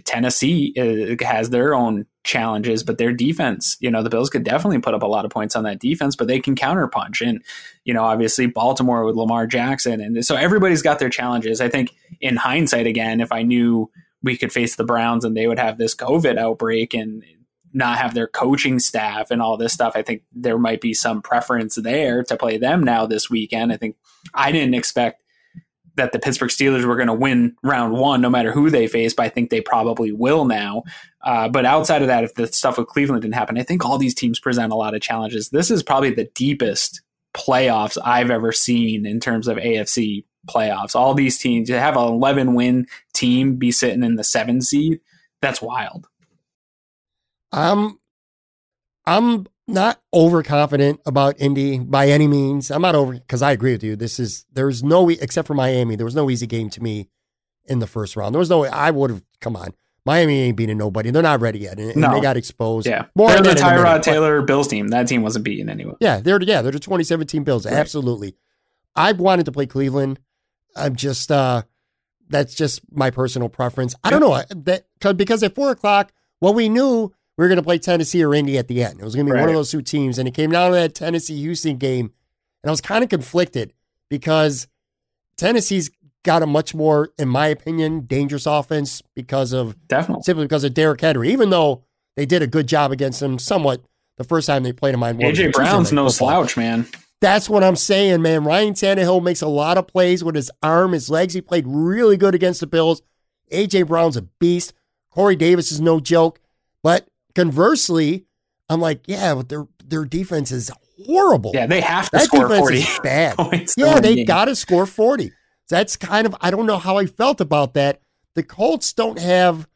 E: Tennessee uh, has their own challenges, but their defense, you know, the Bills could definitely put up a lot of points on that defense, but they can counterpunch. And, you know, obviously Baltimore with Lamar Jackson. And so everybody's got their challenges. I think in hindsight, again, if I knew we could face the Browns and they would have this COVID outbreak and not have their coaching staff and all this stuff, I think there might be some preference there to play them now this weekend. I think I didn't expect that the Pittsburgh Steelers were going to win round one, no matter who they faced. but I think they probably will now. Uh, but outside of that, if the stuff with Cleveland didn't happen, I think all these teams present a lot of challenges. This is probably the deepest playoffs I've ever seen in terms of AFC playoffs. All these teams, to have an 11 win team be sitting in the seven seed, that's wild.
B: I'm I'm not overconfident about Indy by any means. I'm not over because I agree with you. This is there's no except for Miami. There was no easy game to me in the first round. There was no I would have come on. Miami ain't beating nobody. They're not ready yet, and, and
E: No.
B: they got exposed.
E: Yeah.
B: More
E: they're the
B: that in a
E: Tyrod Taylor Bills team. That team wasn't beaten anyway.
B: Yeah, they're yeah, they're the 2017 Bills.
E: Right.
B: Absolutely. I wanted to play Cleveland. I'm just uh that's just my personal preference. I don't know that 'cause- because at four o'clock, well, we knew we were going to play Tennessee or Indy at the end. It was going to be one of those two teams, and it came down to that Tennessee Houston game, and I was kind of conflicted because Tennessee's got a much more, in my opinion, dangerous offense because of
E: Definitely.
B: simply because of Derrick Henry. Even though they did a good job against him, somewhat the first time they played him on
E: AJ Brown's no slouch, man.
B: That's what I'm saying, man. Ryan Tannehill makes a lot of plays with his arm, his legs. He played really good against the Bills. AJ Brown's a beast. Corey Davis is no joke. But conversely, I'm like, yeah, but their their defense is horrible.
E: Yeah, they have to
B: that
E: score
B: defense
E: 40
B: is *laughs* bad. Yeah, they got to score 40. That's kind of, I don't know how I felt about that. The Colts don't have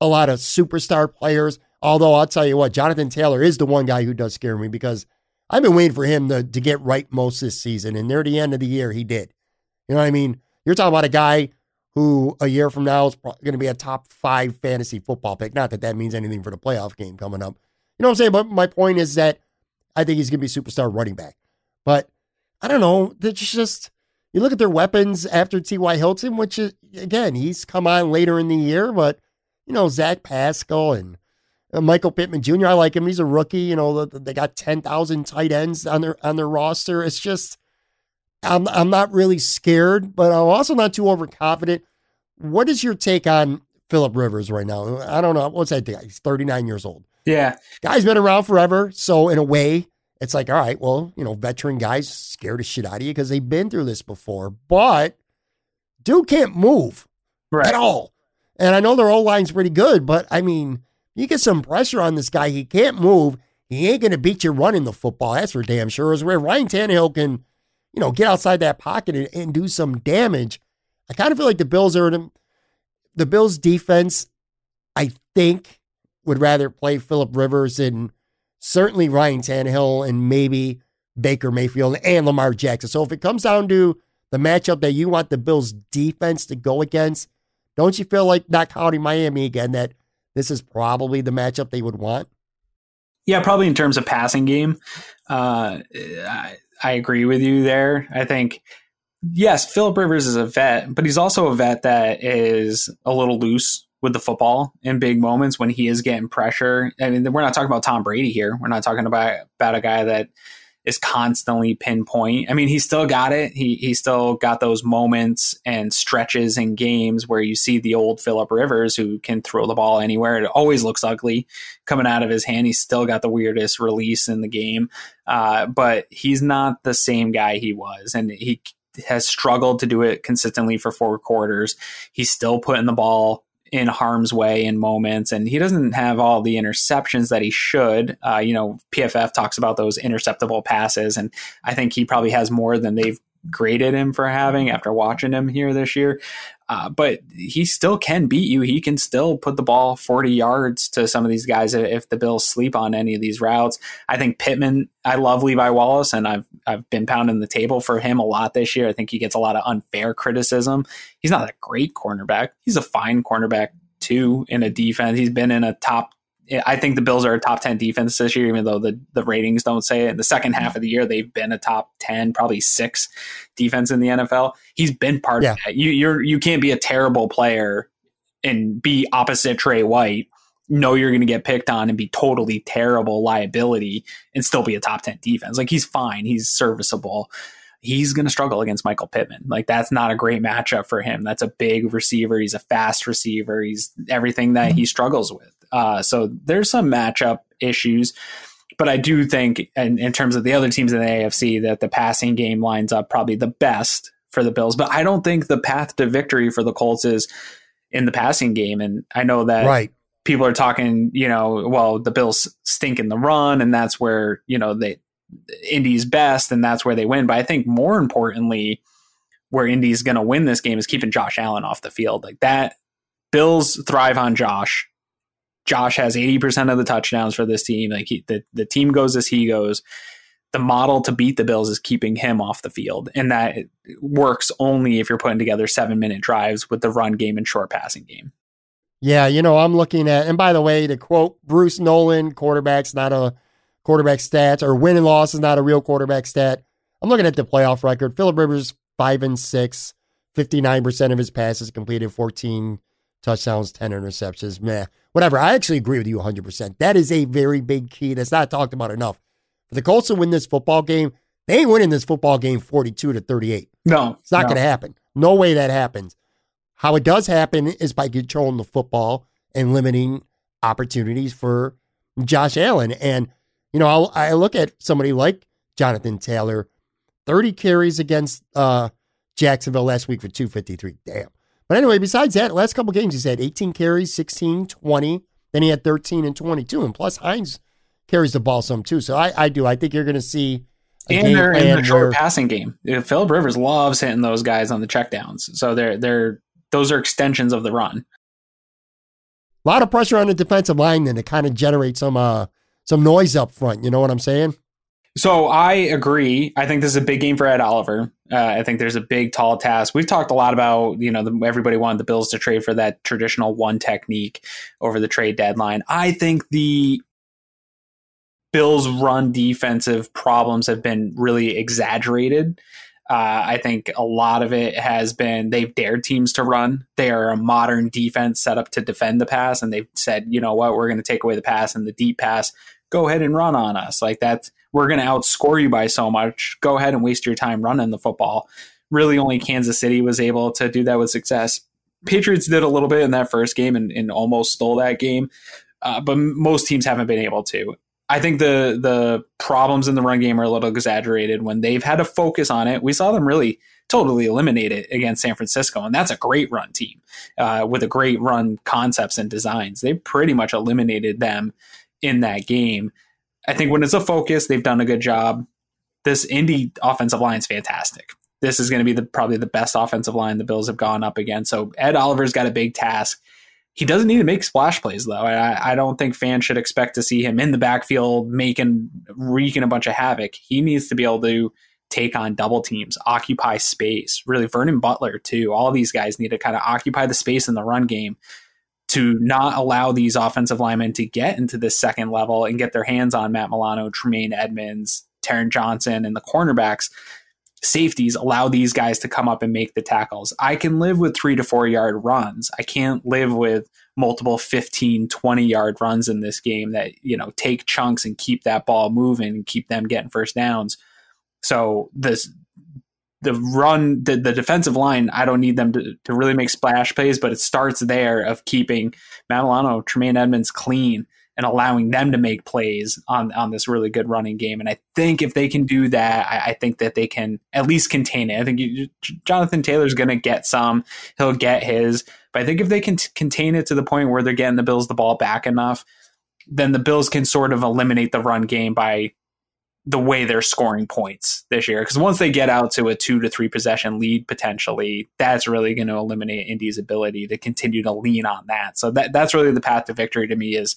B: a lot of superstar players, although I'll tell you what, Jonathan Taylor is the one guy who does scare me because I've been waiting for him to, to get right most this season. And near the end of the year, he did. You know what I mean? You're talking about a guy who a year from now is probably going to be a top five fantasy football pick. Not that that means anything for the playoff game coming up. You know what I'm saying? But my point is that I think he's going to be a superstar running back. But I don't know. They're just you look at their weapons after T.Y. Hilton, which is again he's come on later in the year, but you know Zach Pascal and uh, Michael Pittman Jr. I like him. He's a rookie. You know they- got ten thousand tight ends on their on their roster. It's just I'm I'm not really scared, but I'm also not too overconfident. What is your take on Philip Rivers right now? I don't know what's that guy. He's 39 years old
E: Yeah,
B: guy's been around forever. So in a way, it's like, all right, well, you know, veteran guys scared the shit out of you because they've been through this before. But dude can't move at all. And I know their old line's pretty good, but I mean, you get some pressure on this guy. He can't move. He ain't going to beat you running the football. That's for damn sure. Is where Ryan Tannehill can, you know, get outside that pocket and, and do some damage. I kind of feel like the Bills are in the Bills defense. I think would rather play Philip Rivers and certainly Ryan Tannehill and maybe Baker Mayfield and Lamar Jackson. So if it comes down to the matchup that you want the Bills defense to go against, don't you feel like not counting Miami again that this is probably the matchup they would want?
E: Yeah, probably in terms of passing game. Uh, I, I agree with you there. I think, yes, Philip Rivers is a vet, but he's also a vet that is a little loose with the football in big moments when he is getting pressure. I mean, we're not talking about Tom Brady here. We're not talking about, about a guy that is constantly pinpoint. I mean, he's still got it. He he still got those moments and stretches in games where you see the old Philip Rivers who can throw the ball anywhere. It always looks ugly coming out of his hand. He's still got the weirdest release in the game, uh, but he's not the same guy he was, and he has struggled to do it consistently for four quarters. He's still putting the ball in harm's way in moments, and he doesn't have all the interceptions that he should. Uh, you know, PFF talks about those interceptable passes, and I think he probably has more than they've graded him for having after watching him here this year. Uh, but he still can beat you. He can still put the ball 40 yards to some of these guys if the Bills sleep on any of these routes. I think Pittman, I love Levi Wallace, and I've I've been pounding the table for him a lot this year. I think he gets a lot of unfair criticism. He's not a great cornerback. He's a fine cornerback too in a defense. He's been in a top I think the Bills are a top 10 defense this year, even though the, the ratings don't say it. In the second half of the year, they've been a top 10, probably six defense in the NFL. He's been part
B: Yeah.
E: of that. You you're you can't be a terrible player and be opposite Trey White know you're going to get picked on and be totally terrible liability and still be a top 10 defense. Like he's fine, he's serviceable. He's going to struggle against Michael Pittman. Like that's not a great matchup for him. That's a big receiver. He's a fast receiver. He's everything that mm-hmm. he struggles with. Uh, so there's some matchup issues but I do think, in, in terms of the other teams in the AFC, that the passing game lines up probably the best for the Bills. But I don't think the path to victory for the Colts is in the passing game. And I know that
B: Right.
E: people are talking, you know, well, the Bills stink in the run, and that's where you know they Indy's best, and that's where they win. But I think more importantly, where Indy's going to win this game is keeping Josh Allen off the field. Like that, Bills thrive on Josh. Josh has eighty percent of the touchdowns for this team. Like he, the the team goes as he goes. The model to beat the Bills is keeping him off the field, and that works only if you're putting together seven minute drives with the run game and short passing game.
B: Yeah, you know, I'm looking at, and by the way, to quote Bruce Nolan, quarterback's not a quarterback stat, or win and loss is not a real quarterback stat. I'm looking at the playoff record. Philip Rivers, five and six, 59% of his passes completed, 14 touchdowns, 10 interceptions. Meh, whatever. I actually agree with you 100%. That is a very big key that's not talked about enough. For the Colts to win this football game, they ain't winning this football game 42 to 38.
E: No,
B: It's not
E: no.
B: going to happen. No way that happens. How it does happen is by controlling the football and limiting opportunities for Josh Allen. And, you know, I'll, I look at somebody like Jonathan Taylor, 30 carries against uh, Jacksonville last week for 253. Damn. But anyway, besides that, last couple games, he's had 18 carries, 16, 20. Then he had 13 and 22. And plus, Hines carries the ball some too. So I, I do. I think you're going to see a
E: and they're in the short
B: where-
E: passing game. Uh, Philip Rivers loves hitting those guys on the checkdowns, so they're they're those are extensions of the run.
B: A lot of pressure on the defensive line then to kind of generate some uh some noise up front. You know what I'm saying?
E: So I agree. I think this is a big game for Ed Oliver. Uh, I think there's a big, tall task. We've talked a lot about, you know, the, everybody wanted the Bills to trade for that traditional one technique over the trade deadline. I think the Bills' run defensive problems have been really exaggerated. Uh, I think a lot of it has been they've dared teams to run. They are a modern defense set up to defend the pass, and they've said, you know what, we're going to take away the pass and the deep pass. Go ahead and run on us. Like that's we're going to outscore you by so much. Go ahead and waste your time running the football. Really, only Kansas City was able to do that with success. Patriots did a little bit in that first game and, and almost stole that game, uh, but most teams haven't been able to. I think the the problems in the run game are a little exaggerated when they've had to focus on it. We saw them really totally eliminate it against San Francisco, and that's a great run team uh, with a great run concepts and designs. They pretty much eliminated them in that game. I think when it's a focus, they've done a good job. This Indy offensive line is fantastic. This is going to be the probably the best offensive line the Bills have gone up against. So Ed Oliver's got a big task. He doesn't need to make splash plays though. I, I don't think fans should expect to see him in the backfield making wreaking a bunch of havoc. He needs to be able to take on double teams, occupy space. Really, Vernon Butler too. All these guys need to kind of occupy the space in the run game to not allow these offensive linemen to get into this second level and get their hands on Matt Milano, Tremaine Edmunds, Taron Johnson, and the cornerbacks. Safeties allow these guys to come up and make the tackles. I can live with three to four yard runs. I can't live with multiple 15, 20 yard runs in this game that, you know, take chunks and keep that ball moving and keep them getting first downs. So this the run the, the defensive line i don't need them to, to really make splash plays but it starts there of keeping Matt Milano, Tremaine Edmunds clean and allowing them to make plays on on this really good running game. And i think if they can do that i, I think that they can at least contain it. I think you, jonathan taylor's going to get some. He'll get his. But i think if they can t- contain it to the point where they're getting the bills the ball back enough then the bills can sort of eliminate the run game by the way they're scoring points this year. Because once they get out to a two to three possession lead potentially, that's really going to eliminate Indy's ability to continue to lean on that. So that that's really the path to victory to me is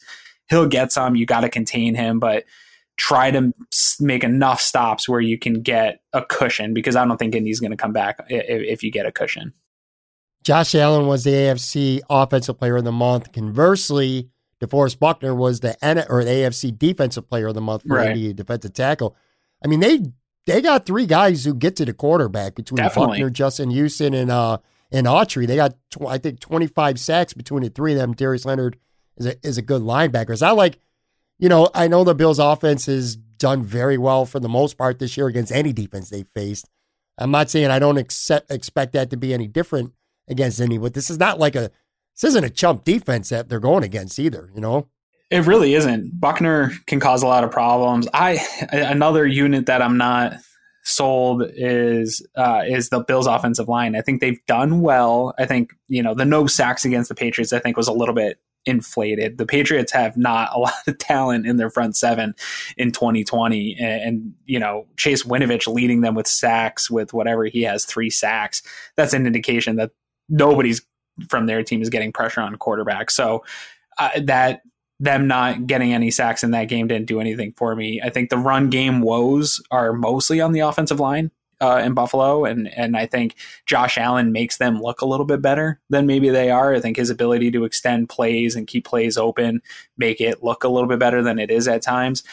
E: he'll get some. You got to contain him, but try to make enough stops where you can get a cushion. Because I don't think Indy's going to come back if, if you get a cushion.
B: Josh Allen was the AFC Offensive Player of the Month. Conversely, DeForest Buckner was the N- or the AFC Defensive Player of the Month for
E: Right.
B: Indy defensive tackle. I mean, they they got three guys who get to the quarterback between
E: Definitely.
B: Buckner, Justin Houston, and uh and Autry. They got tw- I think twenty five sacks between the three of them, Darius Leonard is a, is a good linebacker. It's not like, you know, I know the Bills offense has done very well for the most part this year against any defense they faced. I'm not saying I don't accept, expect that to be any different against any, but this is not like a, this isn't a chump defense that they're going against either, you know?
E: It really isn't. Buckner can cause a lot of problems. I another unit that I'm not sold is uh, is the Bills offensive line. I think they've done well. I think you know the no sacks against the Patriots. I think was a little bit inflated. The Patriots have not a *laughs* lot of talent in their front seven in 2020, and, and you know Chase Winovich leading them with sacks with whatever he has three sacks. That's an indication that nobody's from their team is getting pressure on quarterback. So uh, that them not getting any sacks in that game didn't do anything for me. I think the run game woes are mostly on the offensive line uh, in Buffalo, and and I think Josh Allen makes them look a little bit better than maybe they are. I think his ability to extend plays and keep plays open make it look a little bit better than it is at times.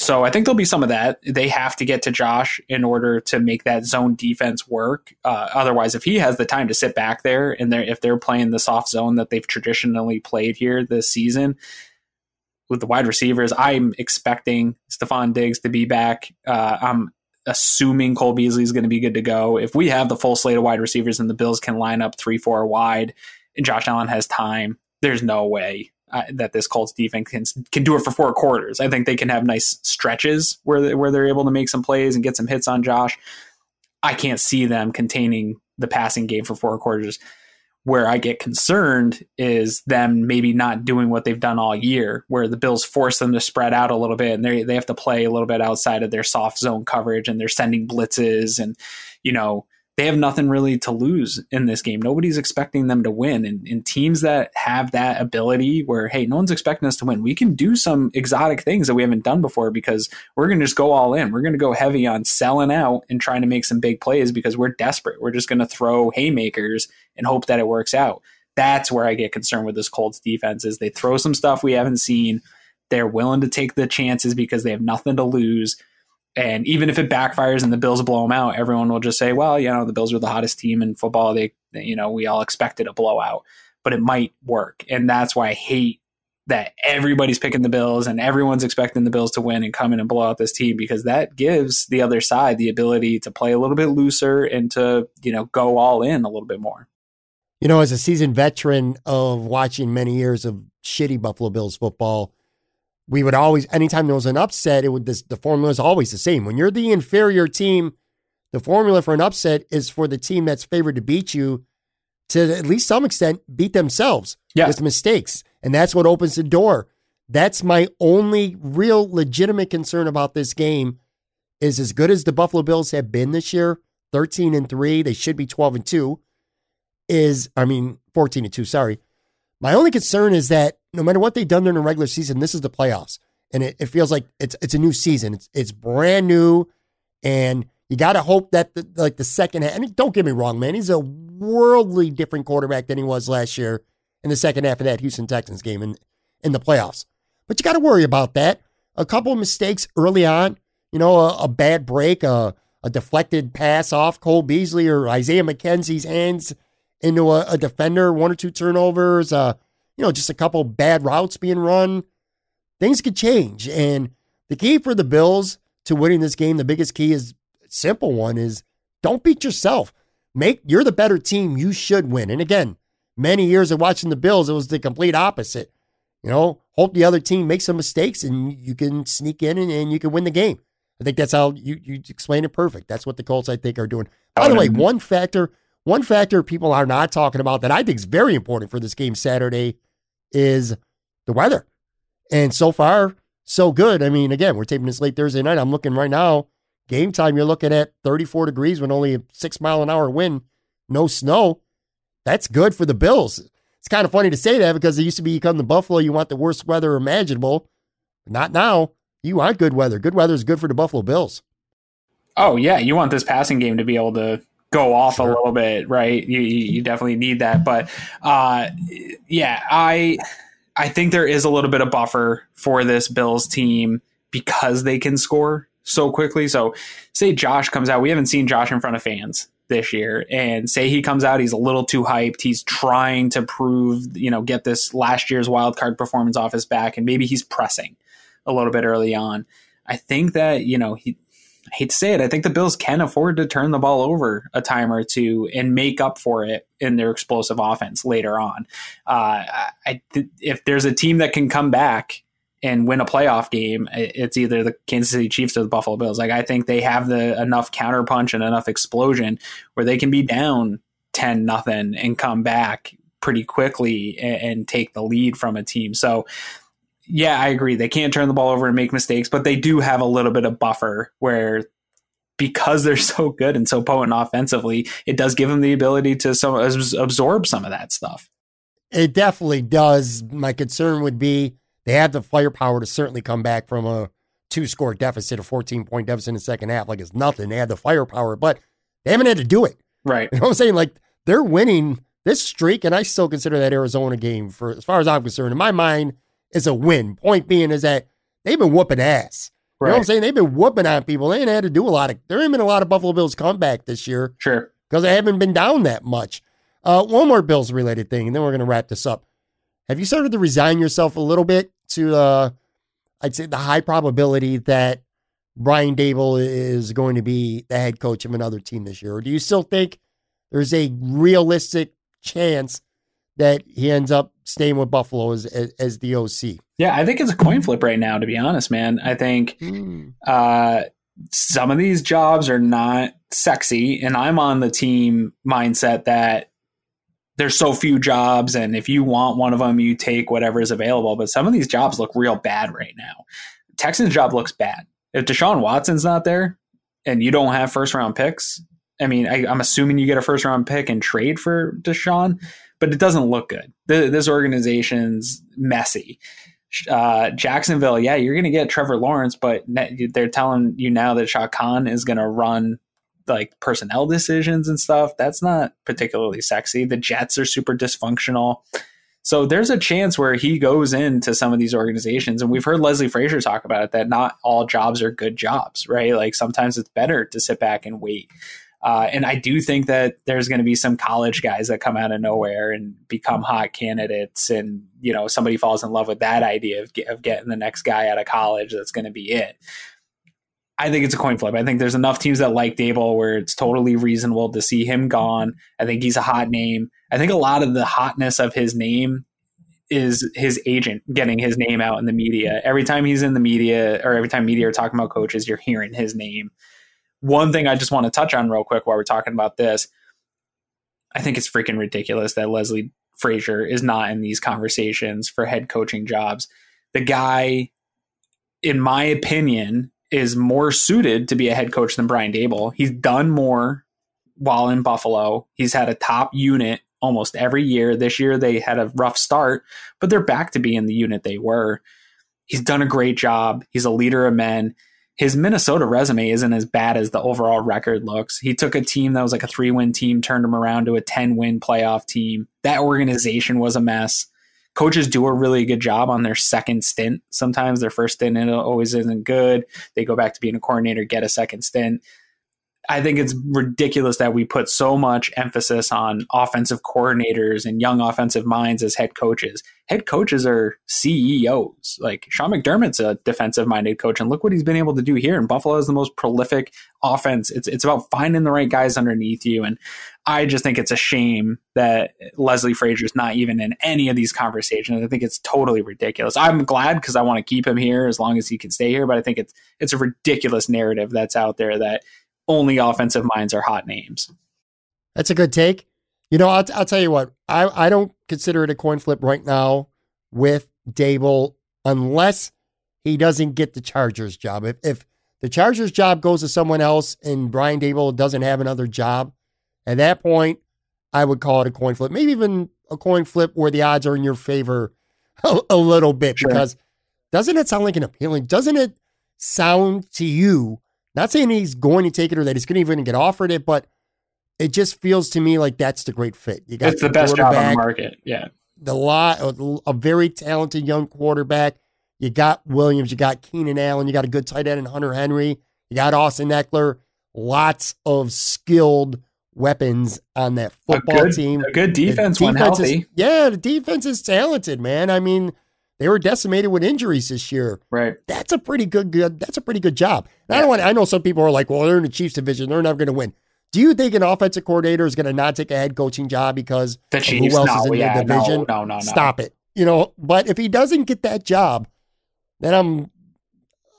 E: So I think there'll be some of that. They have to get to Josh in order to make that zone defense work. Uh, otherwise, if he has the time to sit back there and they're, if they're playing the soft zone that they've traditionally played here this season with the wide receivers, I'm expecting Stefon Diggs to be back. Uh, I'm assuming Cole Beasley is going to be good to go. If we have the full slate of wide receivers and the Bills can line up three, four wide, and Josh Allen has time, there's no way uh, that this Colts defense can can do it for four quarters. I think they can have nice stretches where they, where they're able to make some plays and get some hits on Josh. I can't see them containing the passing game for four quarters. Where I get concerned is them maybe not doing what they've done all year, where the Bills force them to spread out a little bit and they they have to play a little bit outside of their soft zone coverage and they're sending blitzes and you know they have nothing really to lose in this game. Nobody's expecting them to win. And, and, teams that have that ability where, hey, no one's expecting us to win, we can do some exotic things that we haven't done before because we're going to just go all in. We're going to go heavy on selling out and trying to make some big plays because we're desperate. We're just going to throw haymakers and hope that it works out. That's where I get concerned with this Colts defense is they throw some stuff we haven't seen. They're willing to take the chances because they have nothing to lose and even if it backfires and the Bills blow them out, everyone will just say, well, you know, the Bills were the hottest team in football. They, you know, we all expected a blowout, but it might work. And that's why I hate that everybody's picking the Bills and everyone's expecting the Bills to win and come in and blow out this team because that gives the other side the ability to play a little bit looser and to, you know, go all in a little bit more.
B: You know, as a seasoned veteran of watching many years of shitty Buffalo Bills football, we would always, anytime there was an upset, it would this, the formula is always the same. When you're the inferior team, the formula for an upset is for the team that's favored to beat you to at least some extent beat themselves
E: yeah.
B: with mistakes. And that's what opens the door. That's my only real legitimate concern about this game is as good as the Buffalo Bills have been this year, 13 and 3, they should be 12 and 2 is I mean 14 and 2, sorry. My only concern is that no matter what they've done during the regular season, this is the playoffs. And it, it feels like it's it's a new season. It's it's brand new. And you gotta hope that the, like the second half, I mean, don't get me wrong, man. He's a worldly different quarterback than he was last year in the second half of that Houston Texans game in, in the playoffs. But you gotta worry about that. A couple of mistakes early on, you know, a, a bad break, a, a deflected pass off Cole Beasley or Isaiah McKenzie's hands into a, a defender, one or two turnovers, uh, you know, just a couple bad routes being run, things could change. And the key for the Bills to winning this game, the biggest key is simple one is don't beat yourself. Make you're the better team. You should win. And again, many years of watching the Bills, it was the complete opposite. You know, hope the other team makes some mistakes and you can sneak in and, and you can win the game. I think that's how you you explain it perfect. That's what the Colts I think are doing. By the way, one factor one factor people are not talking about that I think is very important for this game Saturday is the weather. And so far, so good. I mean, again, we're taping this late Thursday night. I'm looking right now. Game time, you're looking at 34 degrees with only a six mile an hour wind, no snow. That's good for the Bills. It's kind of funny to say that because it used to be you come to Buffalo, you want the worst weather imaginable. Not now. You want good weather. Good weather is good for the Buffalo Bills.
E: Oh yeah, you want this passing game to be able to go off sure. a little bit, right? You, you definitely need that. But uh, yeah, I I think there is a little bit of buffer for this Bills team because they can score so quickly. So say Josh comes out, we haven't seen Josh in front of fans this year and say he comes out he's a little too hyped he's trying to prove you know get this last year's wild card performance off his back and maybe he's pressing a little bit early on i think that you know he I hate to say it, I think the Bills can afford to turn the ball over a time or two and make up for it in their explosive offense later on. Uh, I, if there's a team that can come back and win a playoff game, it's either the Kansas City Chiefs or the Buffalo Bills. Like I think they have the enough counterpunch and enough explosion where they can be down ten nothing and come back pretty quickly and, and take the lead from a team. So yeah, I agree. They can't turn the ball over and make mistakes, but they do have a little bit of buffer where because they're *laughs* so good and so potent offensively, it does give them the ability to some, absorb some of that stuff.
B: It definitely does. My concern would be they have the firepower to certainly come back from a two score deficit, a 14 point deficit in the second half. Like it's nothing. They have the firepower, but they haven't had to do it.
E: Right. *laughs*
B: You know what I'm saying? Like they're winning this streak, and I still consider that Arizona game for as far as I'm concerned. In my mind, is a win. Point being is that they've been whooping ass. You know what I'm saying? They've been whooping on people. They ain't had to do a lot of. There ain't been a lot of Buffalo Bills comeback this year.
E: Sure.
B: Because they haven't been down that much. Uh, one more Bills related thing, and then we're going to wrap this up. Have you started to resign yourself a little bit to, uh, I'd say, the high probability that Brian Daboll is going to be the head coach of another team this year? Or do you still think there's a realistic chance that he ends up staying with Buffalo as, as, as the OC.
E: Yeah, I think it's a coin flip right now, to be honest, man. I think mm. uh, some of these jobs are not sexy, and I'm on the team mindset that there's so few jobs, and if you want one of them, you take whatever is available. But some of these jobs look real bad right now. Texans job looks bad. If Deshaun Watson's not there and you don't have first round picks, I mean, I, am assuming you get a first round pick and trade for Deshaun but it doesn't look good. The, this organization's messy. Uh, Jacksonville, yeah, you're going to get Trevor Lawrence, but they're telling you now that Shad Khan is going to run like personnel decisions and stuff. That's not particularly sexy. The Jets are super dysfunctional. So there's a chance where he goes into some of these organizations, and we've heard Leslie Frazier talk about it that not all jobs are good jobs, right? Like sometimes it's better to sit back and wait. Uh, and I do think that there's going to be some college guys that come out of nowhere and become hot candidates. And, you know, somebody falls in love with that idea of, of getting the next guy out of college. That's going to be it. I think it's a coin flip. I think there's enough teams that like Daboll where it's totally reasonable to see him gone. I think he's a hot name. I think a lot of the hotness of his name is his agent getting his name out in the media. Every time he's in the media or every time media are talking about coaches, you're hearing his name. One thing I just want to touch on real quick while we're talking about this, I think it's freaking ridiculous that Leslie Frazier is not in these conversations for head coaching jobs. The guy, in my opinion, is more suited to be a head coach than Brian Daboll. He's done more while in Buffalo. He's had a top unit almost every year. This year they had a rough start, but they're back to being the unit they were. He's done a great job. He's a leader of men his Minnesota resume isn't as bad as the overall record looks. He took a team that was like a three win team, turned them around to a 10 win playoff team. That organization was a mess. Coaches do a really good job on their second stint. Sometimes their first stint always isn't good. They go back to being a coordinator, get a second stint. I think it's ridiculous that we put so much emphasis on offensive coordinators and young offensive minds as head coaches. Head coaches are CEOs. Like Sean McDermott's a defensive minded coach, and look what he's been able to do here. And Buffalo is the most prolific offense. It's it's about finding the right guys underneath you. And I just think it's a shame that Leslie Frazier's not even in any of these conversations. I think it's totally ridiculous. I'm glad because I want to keep him here as long as he can stay here. But I think it's it's a ridiculous narrative that's out there that only offensive minds are hot names.
B: That's a good take. You know, I'll, I'll tell you what, I, I don't consider it a coin flip right now with Daboll unless he doesn't get the Chargers job. If, if the Chargers job goes to someone else and Brian Daboll doesn't have another job, at that point, I would call it a coin flip. Maybe even a coin flip where the odds are in your favor *laughs* a, a little bit sure. because doesn't it sound like an appealing? Doesn't it sound to you not saying he's going to take it or that he's going to even get offered it, but it just feels to me like that's the great fit.
E: You got it's the, the best job on the market. Yeah.
B: The lot, a very talented young quarterback. You got Williams, you got Keenan Allen, you got a good tight end in Hunter Henry, you got Austin Ekeler, Lots of skilled weapons on that
E: A
B: football
E: good,
B: team.
E: a good
B: The
E: defense when
B: defense is-
E: healthy.
B: yeah, the defense is talented, man. I mean, they were decimated with injuries this year.
E: Right.
B: That's a pretty good, good. That's a pretty good job. And I don't want. I know some people are like, "Well, they're in the Chiefs division; they're never going to win." Do you think an offensive coordinator is going to not take a head coaching job because
E: The Chiefs.
B: who else
E: no,
B: is in
E: yeah,
B: the division?
E: No, no, no, no.
B: Stop it. You know, but if he doesn't get that job, then I'm.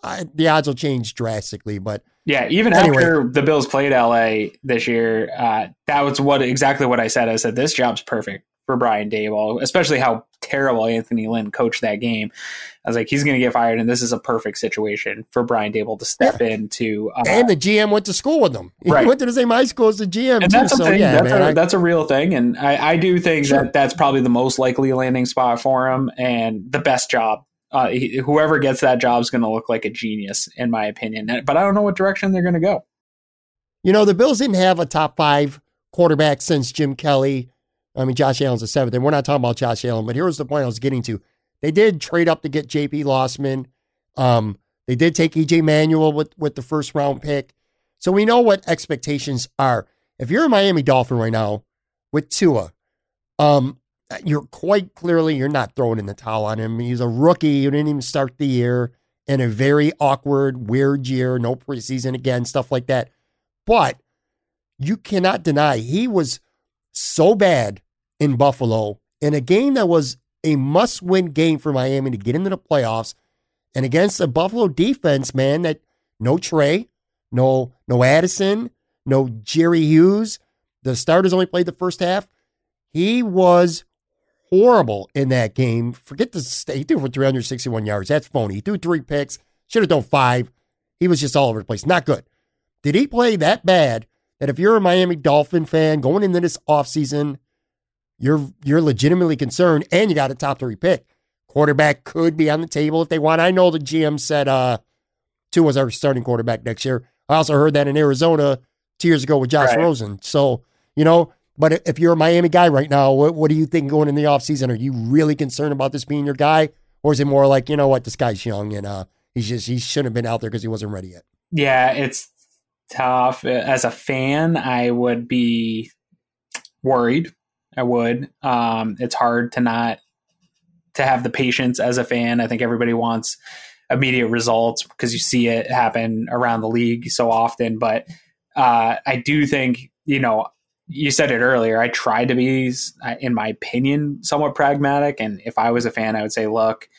B: I, the odds will change drastically. But
E: Yeah, even
B: Anyway.
E: after the Bills played LA this year, uh, that was what exactly what I said. I said this job's perfect for Brian Daboll, especially how terrible Anthony Lynn coached that game. I was like, he's going to get fired, and this is a perfect situation for Brian Daboll to step into. Uh,
B: and the GM went to school with them. He went to the same high school as the GM
E: and
B: too.
E: that's a
B: So
E: thing.
B: yeah,
E: that's,
B: man.
E: a,
B: I-
E: that's a real thing, and I, I do think
B: Sure.
E: that that's probably the most likely landing spot for him and the best job. Uh, he, whoever gets that job is going to look like a genius, in my opinion. But I don't know what direction they're going to go.
B: You know, the Bills didn't have a top five quarterback since Jim Kelly. I mean, Josh Allen's a seventh, and we're not talking about Josh Allen, but here's the point I was getting to. They did trade up to get JP Losman. Um, they did take EJ Manuel with, with the first round pick. So we know what expectations are. If you're a Miami Dolphin right now with Tua, um, you're quite clearly you're not throwing in the towel on him. He's a rookie. You didn't even start the year in a very awkward, weird year, no preseason again, stuff like that. But you cannot deny he was so bad in Buffalo in a game that was a must win game for Miami to get into the playoffs and against a Buffalo defense, man, that no Trey, no no Addison, no Jerry Hughes. The starters only played the first half. He was horrible in that game. Forget the st- he threw for 361 yards. That's phony. He threw three picks. Should have done five. He was just all over the place. Not good. Did he play that bad that if you're a Miami Dolphin fan going into this offseason, you're you're legitimately concerned and you got a top three pick. Quarterback could be on the table if they want. I know the GM said uh Tua was our starting quarterback next year. I also heard that in Arizona two years ago with Josh
E: Right.
B: Rosen. So, you know, but if you're a Miami guy right now, what, what do you think going in the offseason? Are you really concerned about this being your guy? Or is it more like, you know what, this guy's young and uh he's just he shouldn't have been out there because he wasn't ready yet.
E: Yeah, it's tough. As a fan, I would be worried. I would. Um, it's hard to not to have the patience as a fan. I think everybody wants immediate results because you see it happen around the league so often. But uh, I do think you know. You said it earlier. I tried to be, in my opinion, somewhat pragmatic. And if I was a fan, I would say, look,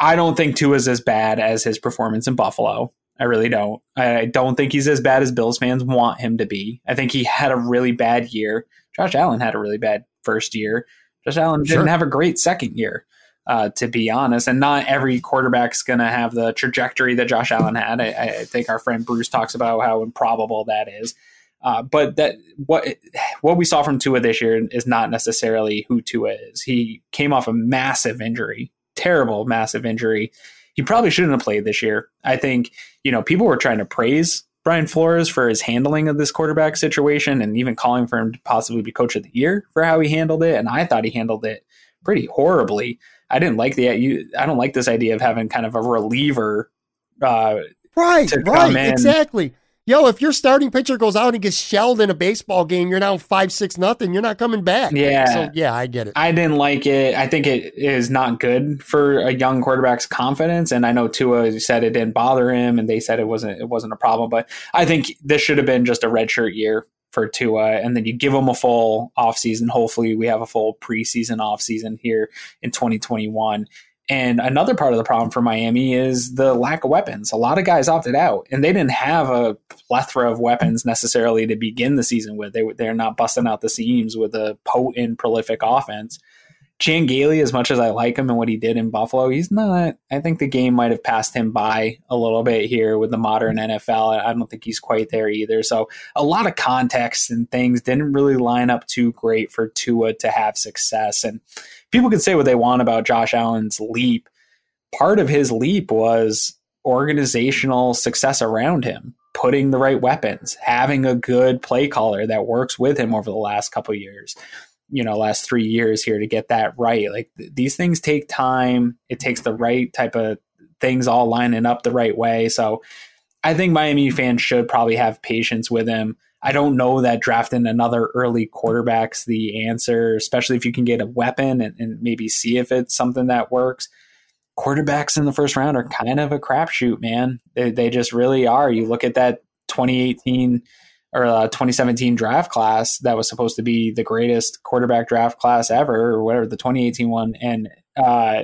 E: I don't think Tua is as bad as his performance in Buffalo. I really don't. I don't think he's as bad as Bills fans want him to be. I think he had a really bad year. Josh Allen had a really bad first year. Josh Allen
B: Sure.
E: didn't have a great second year, uh, to be honest. And not every quarterback's going to have the trajectory that Josh Allen had. I, I think our friend Bruce talks about how improbable that is. Uh, but that what what we saw from Tua this year is not necessarily who Tua is. He came off a massive injury, terrible, massive injury. He probably shouldn't have played this year. I think you know people were trying to praise Brian Flores for his handling of this quarterback situation, and even calling for him to possibly be coach of the year for how he handled it. And I thought he handled it pretty horribly. I didn't like the you. I don't like this idea of having kind of a reliever. Uh,
B: Right, right, exactly. Yo, if your starting pitcher goes out and gets shelled in a baseball game, you're now five six nothing. You're not coming back.
E: Yeah.
B: So yeah, I get it.
E: I didn't like it. I think it is not good for a young quarterback's confidence. And I know Tua said it didn't bother him, and they said it wasn't it wasn't a problem. But I think this should have been just a redshirt year for Tua, and then you give him a full offseason. Hopefully, we have a full preseason offseason here in 2021. And another part of the problem for Miami is the lack of weapons. A lot of guys opted out, and they didn't have a plethora of weapons necessarily to begin the season with. They they're not busting out the seams with a potent, prolific offense. Chan Gailey, as much as I like him and what he did in Buffalo, he's not. I think the game might have passed him by a little bit here with the modern NFL. I don't think he's quite there either. So a lot of context and things didn't really line up too great for Tua to have success. And people can say what they want about Josh Allen's leap. Part of his leap was organizational success around him, putting the right weapons, having a good play caller that works with him over the last couple years, you know, last three years here to get that right. Like th- these things take time. It takes the right type of things all lining up the right way. So I think Miami fans should probably have patience with him. I don't know that drafting another early quarterback's the answer, especially if you can get a weapon and, and maybe see if it's something that works. Quarterbacks in the first round are kind of a crapshoot, man. They, they just really are. You look at that 2018 or uh, 2017 draft class that was supposed to be the greatest quarterback draft class ever, or whatever the 2018 one, and uh,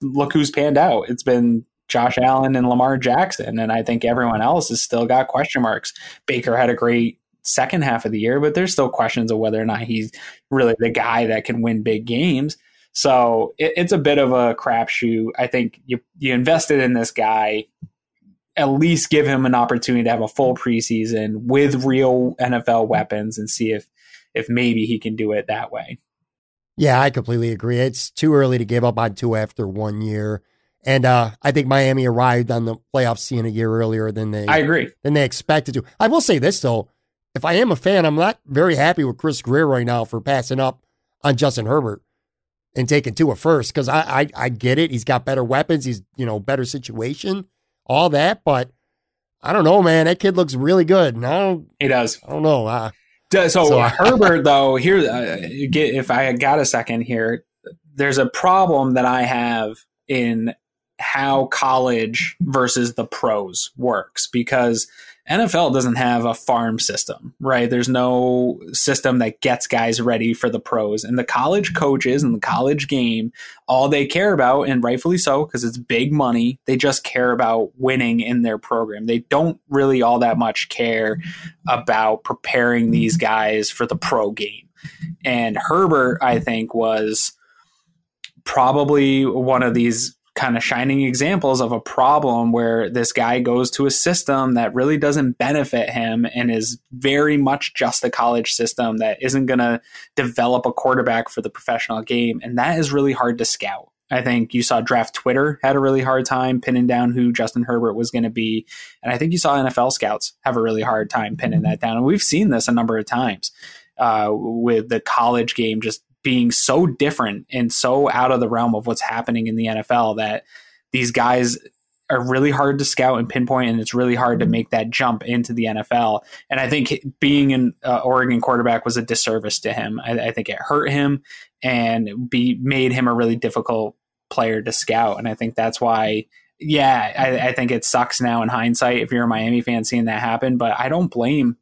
E: look who's panned out. It's been Josh Allen and Lamar Jackson, and I think everyone else has still got question marks. Baker had a great second half of the year, but there's still questions of whether or not he's really the guy that can win big games. So it, it's a bit of a crapshoot. I think you you invested in this guy at least give him an opportunity to have a full preseason with real NFL weapons and see if if maybe he can do it that way.
B: Yeah, I completely agree. It's too early to give up on Tua after one year. And uh, I think Miami arrived on the playoff scene a year earlier than they
E: I agree.
B: than they expected to. I will say this though, if I am a fan, I'm not very happy with Chris Grier right now for passing up on Justin Herbert and taking Tua at first because I, I I get it. He's got better weapons. He's you know better situation all that, but I don't know, man. That kid looks really good. Don't,
E: He does.
B: I don't know. Uh,
E: So,
B: So- *laughs*
E: Herbert, though, here, uh, get, if I got a second here, there's a problem that I have in how college versus the pros works because NFL doesn't have a farm system, right? There's no system that gets guys ready for the pros. And the college coaches and the college game, all they care about, and rightfully so, because it's big money, they just care about winning in their program. They don't really all that much care about preparing these guys for the pro game. And Herbert, I think, was probably one of these kind of shining examples of a problem where this guy goes to a system that really doesn't benefit him and is very much just a college system that isn't going to develop a quarterback for the professional game. And that is really hard to scout. I think you saw draft Twitter had a really hard time pinning down who Justin Herbert was going to be. And I think you saw NFL scouts have a really hard time pinning that down. And we've seen this a number of times uh, with the college game just being so different and so out of the realm of what's happening in the NFL that these guys are really hard to scout and pinpoint, and it's really hard to make that jump into the NFL. And I think being an uh, Oregon quarterback was a disservice to him. I, I think it hurt him and be made him a really difficult player to scout. And I think that's why. Yeah, I, I think it sucks now in hindsight if you're a Miami fan seeing that happen, but I don't blame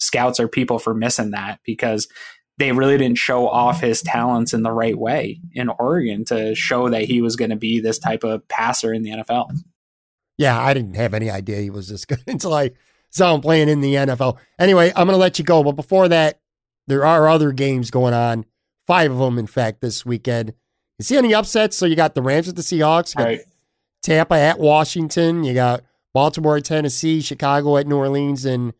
E: scouts or people for missing that because they really didn't show off his talents in the right way in Oregon to show that he was going to be this type of passer in the NFL.
B: yeah, I didn't have any idea he was this *laughs* good until I saw him playing in the NFL. Anyway, I'm going to let you go. But before that, there are other games going on. Five of them, in fact, this weekend. You see any upsets? So you got the Rams at the Seahawks,
E: Right.
B: Tampa at Washington, you got Baltimore at Tennessee, Chicago at New Orleans, and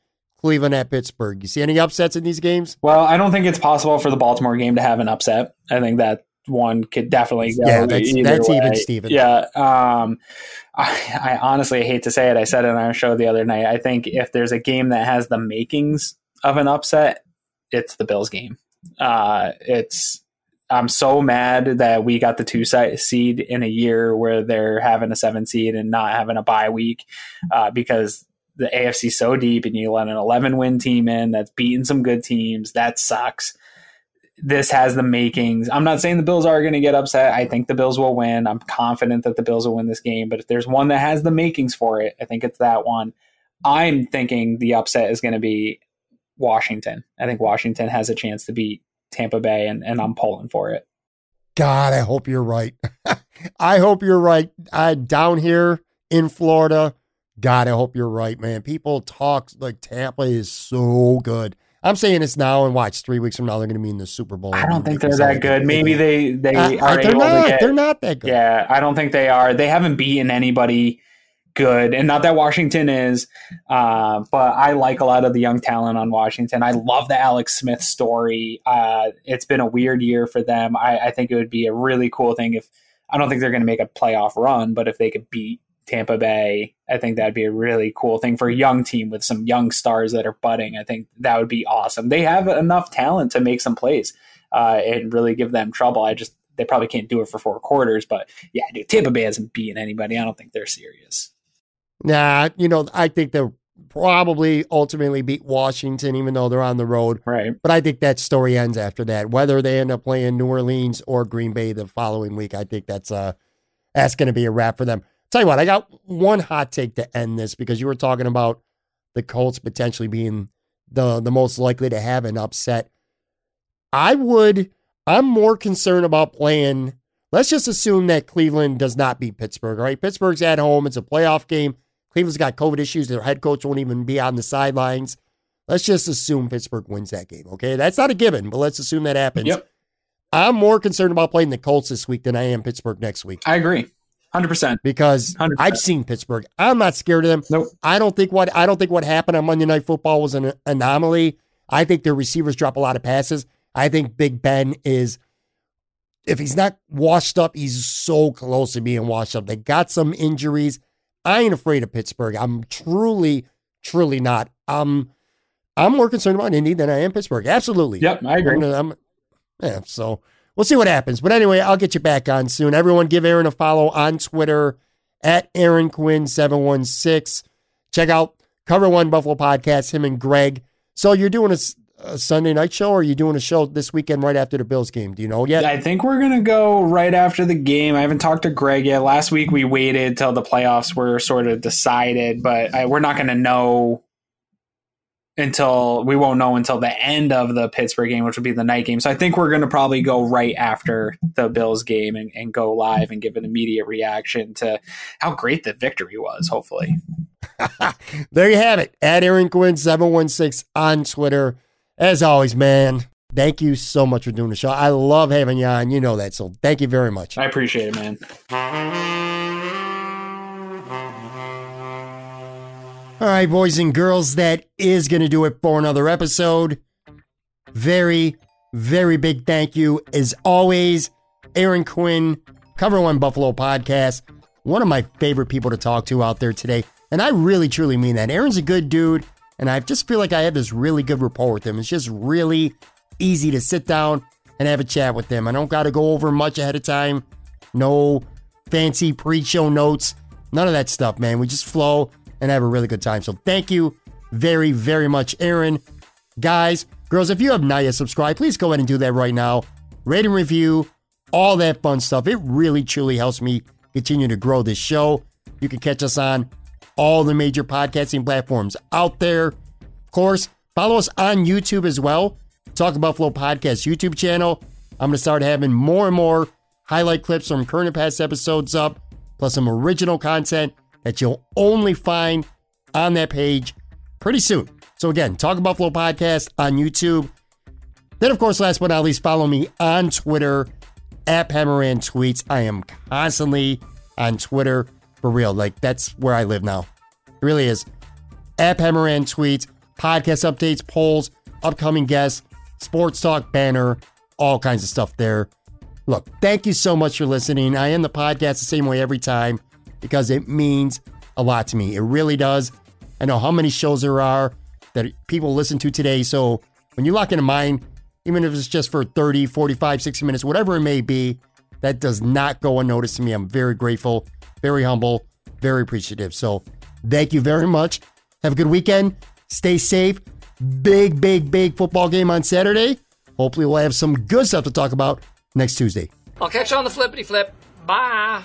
B: Cleveland at Pittsburgh. You see any upsets in these games?
E: Well, I don't think it's possible for the Baltimore game to have an upset. I think that one could definitely go
B: Yeah, that's- that's even, Steven.
E: Yeah. Um, I, I honestly hate to say it. I said it on our show the other night. I think if there's a game that has the makings of an upset, it's the Bills game. Uh, it's I'm so mad that we got the two seed in a year where they're having a seven seed and not having a bye week uh, because the AFC so deep and you let an 11 win team in that's beating some good teams. That sucks. This has the makings. I'm not saying the Bills are going to get upset. I think the Bills will win. I'm confident that the Bills will win this game. But if there's one that has the makings for it, I think it's that one. I'm thinking the upset is going to be Washington. I think Washington has a chance to beat Tampa Bay, and, and I'm pulling for it.
B: God, I hope you're right. *laughs* I hope you're right. I down here in Florida. God, I hope you're right, man. People talk like Tampa is so good. I'm saying this now, and watch three weeks from now they're going to be in the Super Bowl.
E: I don't think they're that good. Maybe they they
B: I-
E: are
B: they're not.
E: get-
B: They're not that good.
E: Yeah, I don't think they are. They haven't beaten anybody good, and not that Washington is, uh, but I like a lot of the young talent on Washington. I love the Alex Smith story. Uh, it's been a weird year for them. I, I think it would be a really cool thing if I don't think they're going to make a playoff run, but if they could beat Tampa Bay, I think that'd be a really cool thing for a young team with some young stars that are budding. I think that would be awesome. They have enough talent to make some plays uh, and really give them trouble. I just they probably can't do it for four quarters, but yeah, dude, Tampa Bay hasn't beaten anybody. I don't think they're serious.
B: Nah, you know, I think they'll probably ultimately beat Washington, even though they're on the road.
E: Right.
B: But I think that story ends after that. Whether they end up playing New Orleans or Green Bay the following week, I think that's uh that's going to be a wrap for them. Tell you what, I got one hot take to end this because you were talking about the Colts potentially being the the most likely to have an upset. I would. I'm more concerned about playing. Let's just assume that Cleveland does not beat Pittsburgh. Right? Pittsburgh's at home. It's a playoff game. Cleveland's got COVID issues. Their head coach won't even be on the sidelines. Let's just assume Pittsburgh wins that game. Okay, that's not a given, but let's assume that happens.
E: Yep.
B: I'm more concerned about playing the Colts this week than I am Pittsburgh next week
E: I agree. 100%.
B: because
E: 100%.
B: I've seen Pittsburgh. I'm not scared of them.
E: Nope.
B: I don't think what I don't think what happened on Monday Night Football was an anomaly. I think their receivers drop a lot of passes. I think Big Ben is, if he's not washed up, he's so close to being washed up. They got some injuries. I ain't afraid of Pittsburgh. I'm truly, truly not. Um, I'm more concerned about Indy than I am Pittsburgh. Absolutely.
E: Yep, I agree.
B: I'm I'm- yeah, so we'll see what happens. But anyway, I'll get you back on soon. Everyone give Aaron a follow on Twitter at Aaron Quinn716. Check out Cover One Buffalo Podcast, him and Greg. So you're doing a Sunday night show or are you doing a show this weekend right after the Bills game? Do you know yet?
E: I think we're gonna go right after the game. I haven't talked to Greg yet. Last week we waited till the playoffs were sort of decided, but I, we're not gonna know until we won't know until the end of the Pittsburgh game, which will be the night game. So I think we're gonna probably go right after the Bills game and, and go live and give an immediate reaction to how great the victory was. Hopefully, *laughs*
B: there you have it. At Aaron Quinn716 on Twitter. As always, man, thank you so much for doing the show. I love having you on. You know that. So thank you very much.
E: I appreciate it, man.
B: All right, boys and girls, that is going to do it for another episode. Very, very big thank you, as always, Aaron Quinn, Cover One Buffalo podcast. One of my favorite people to talk to out there today. And I really, truly mean that. Aaron's a good dude, and I just feel like I have this really good rapport with him. It's just really easy to sit down and have a chat with him. I don't got to go over much ahead of time. No fancy pre show notes. None of that stuff, man. We just flow and have a really good time. So thank you very, very much, Aaron. Guys, girls, if you have not yet subscribed, please go ahead and do that right now. Rate and review, all that fun stuff. It really, truly helps me continue to grow this show. You can catch us on all the major podcasting platforms out there. Of course, follow us on YouTube as well. Talk Buffalo Podcast YouTube channel. I'm going to start having more and more highlight clips from current and past episodes up, plus some original content that you'll only find on that page pretty soon. So again, Talk Buffalo Podcast on YouTube. Then, of course, last but not least, follow me on Twitter at Pamaran Tweets. I am constantly on Twitter for real. Like that's where I live now. It really is. At Pamaran Tweets, podcast updates, polls, upcoming guests, sports talk banner, all kinds of stuff there. Look, thank you so much for listening. I end the podcast the same way every time because it means a lot to me. It really does. I know how many shows there are that people listen to today. So when you lock into mine, even if it's just for 30, 45, 60 minutes, whatever it may be, that does not go unnoticed to me. I'm very grateful, very humble, very appreciative. So thank you very much. Have a good weekend. Stay safe. Big, big, big football game on Saturday. Hopefully, we'll have some good stuff to talk about next Tuesday.
C: I'll catch you on the flippity flip. Bye.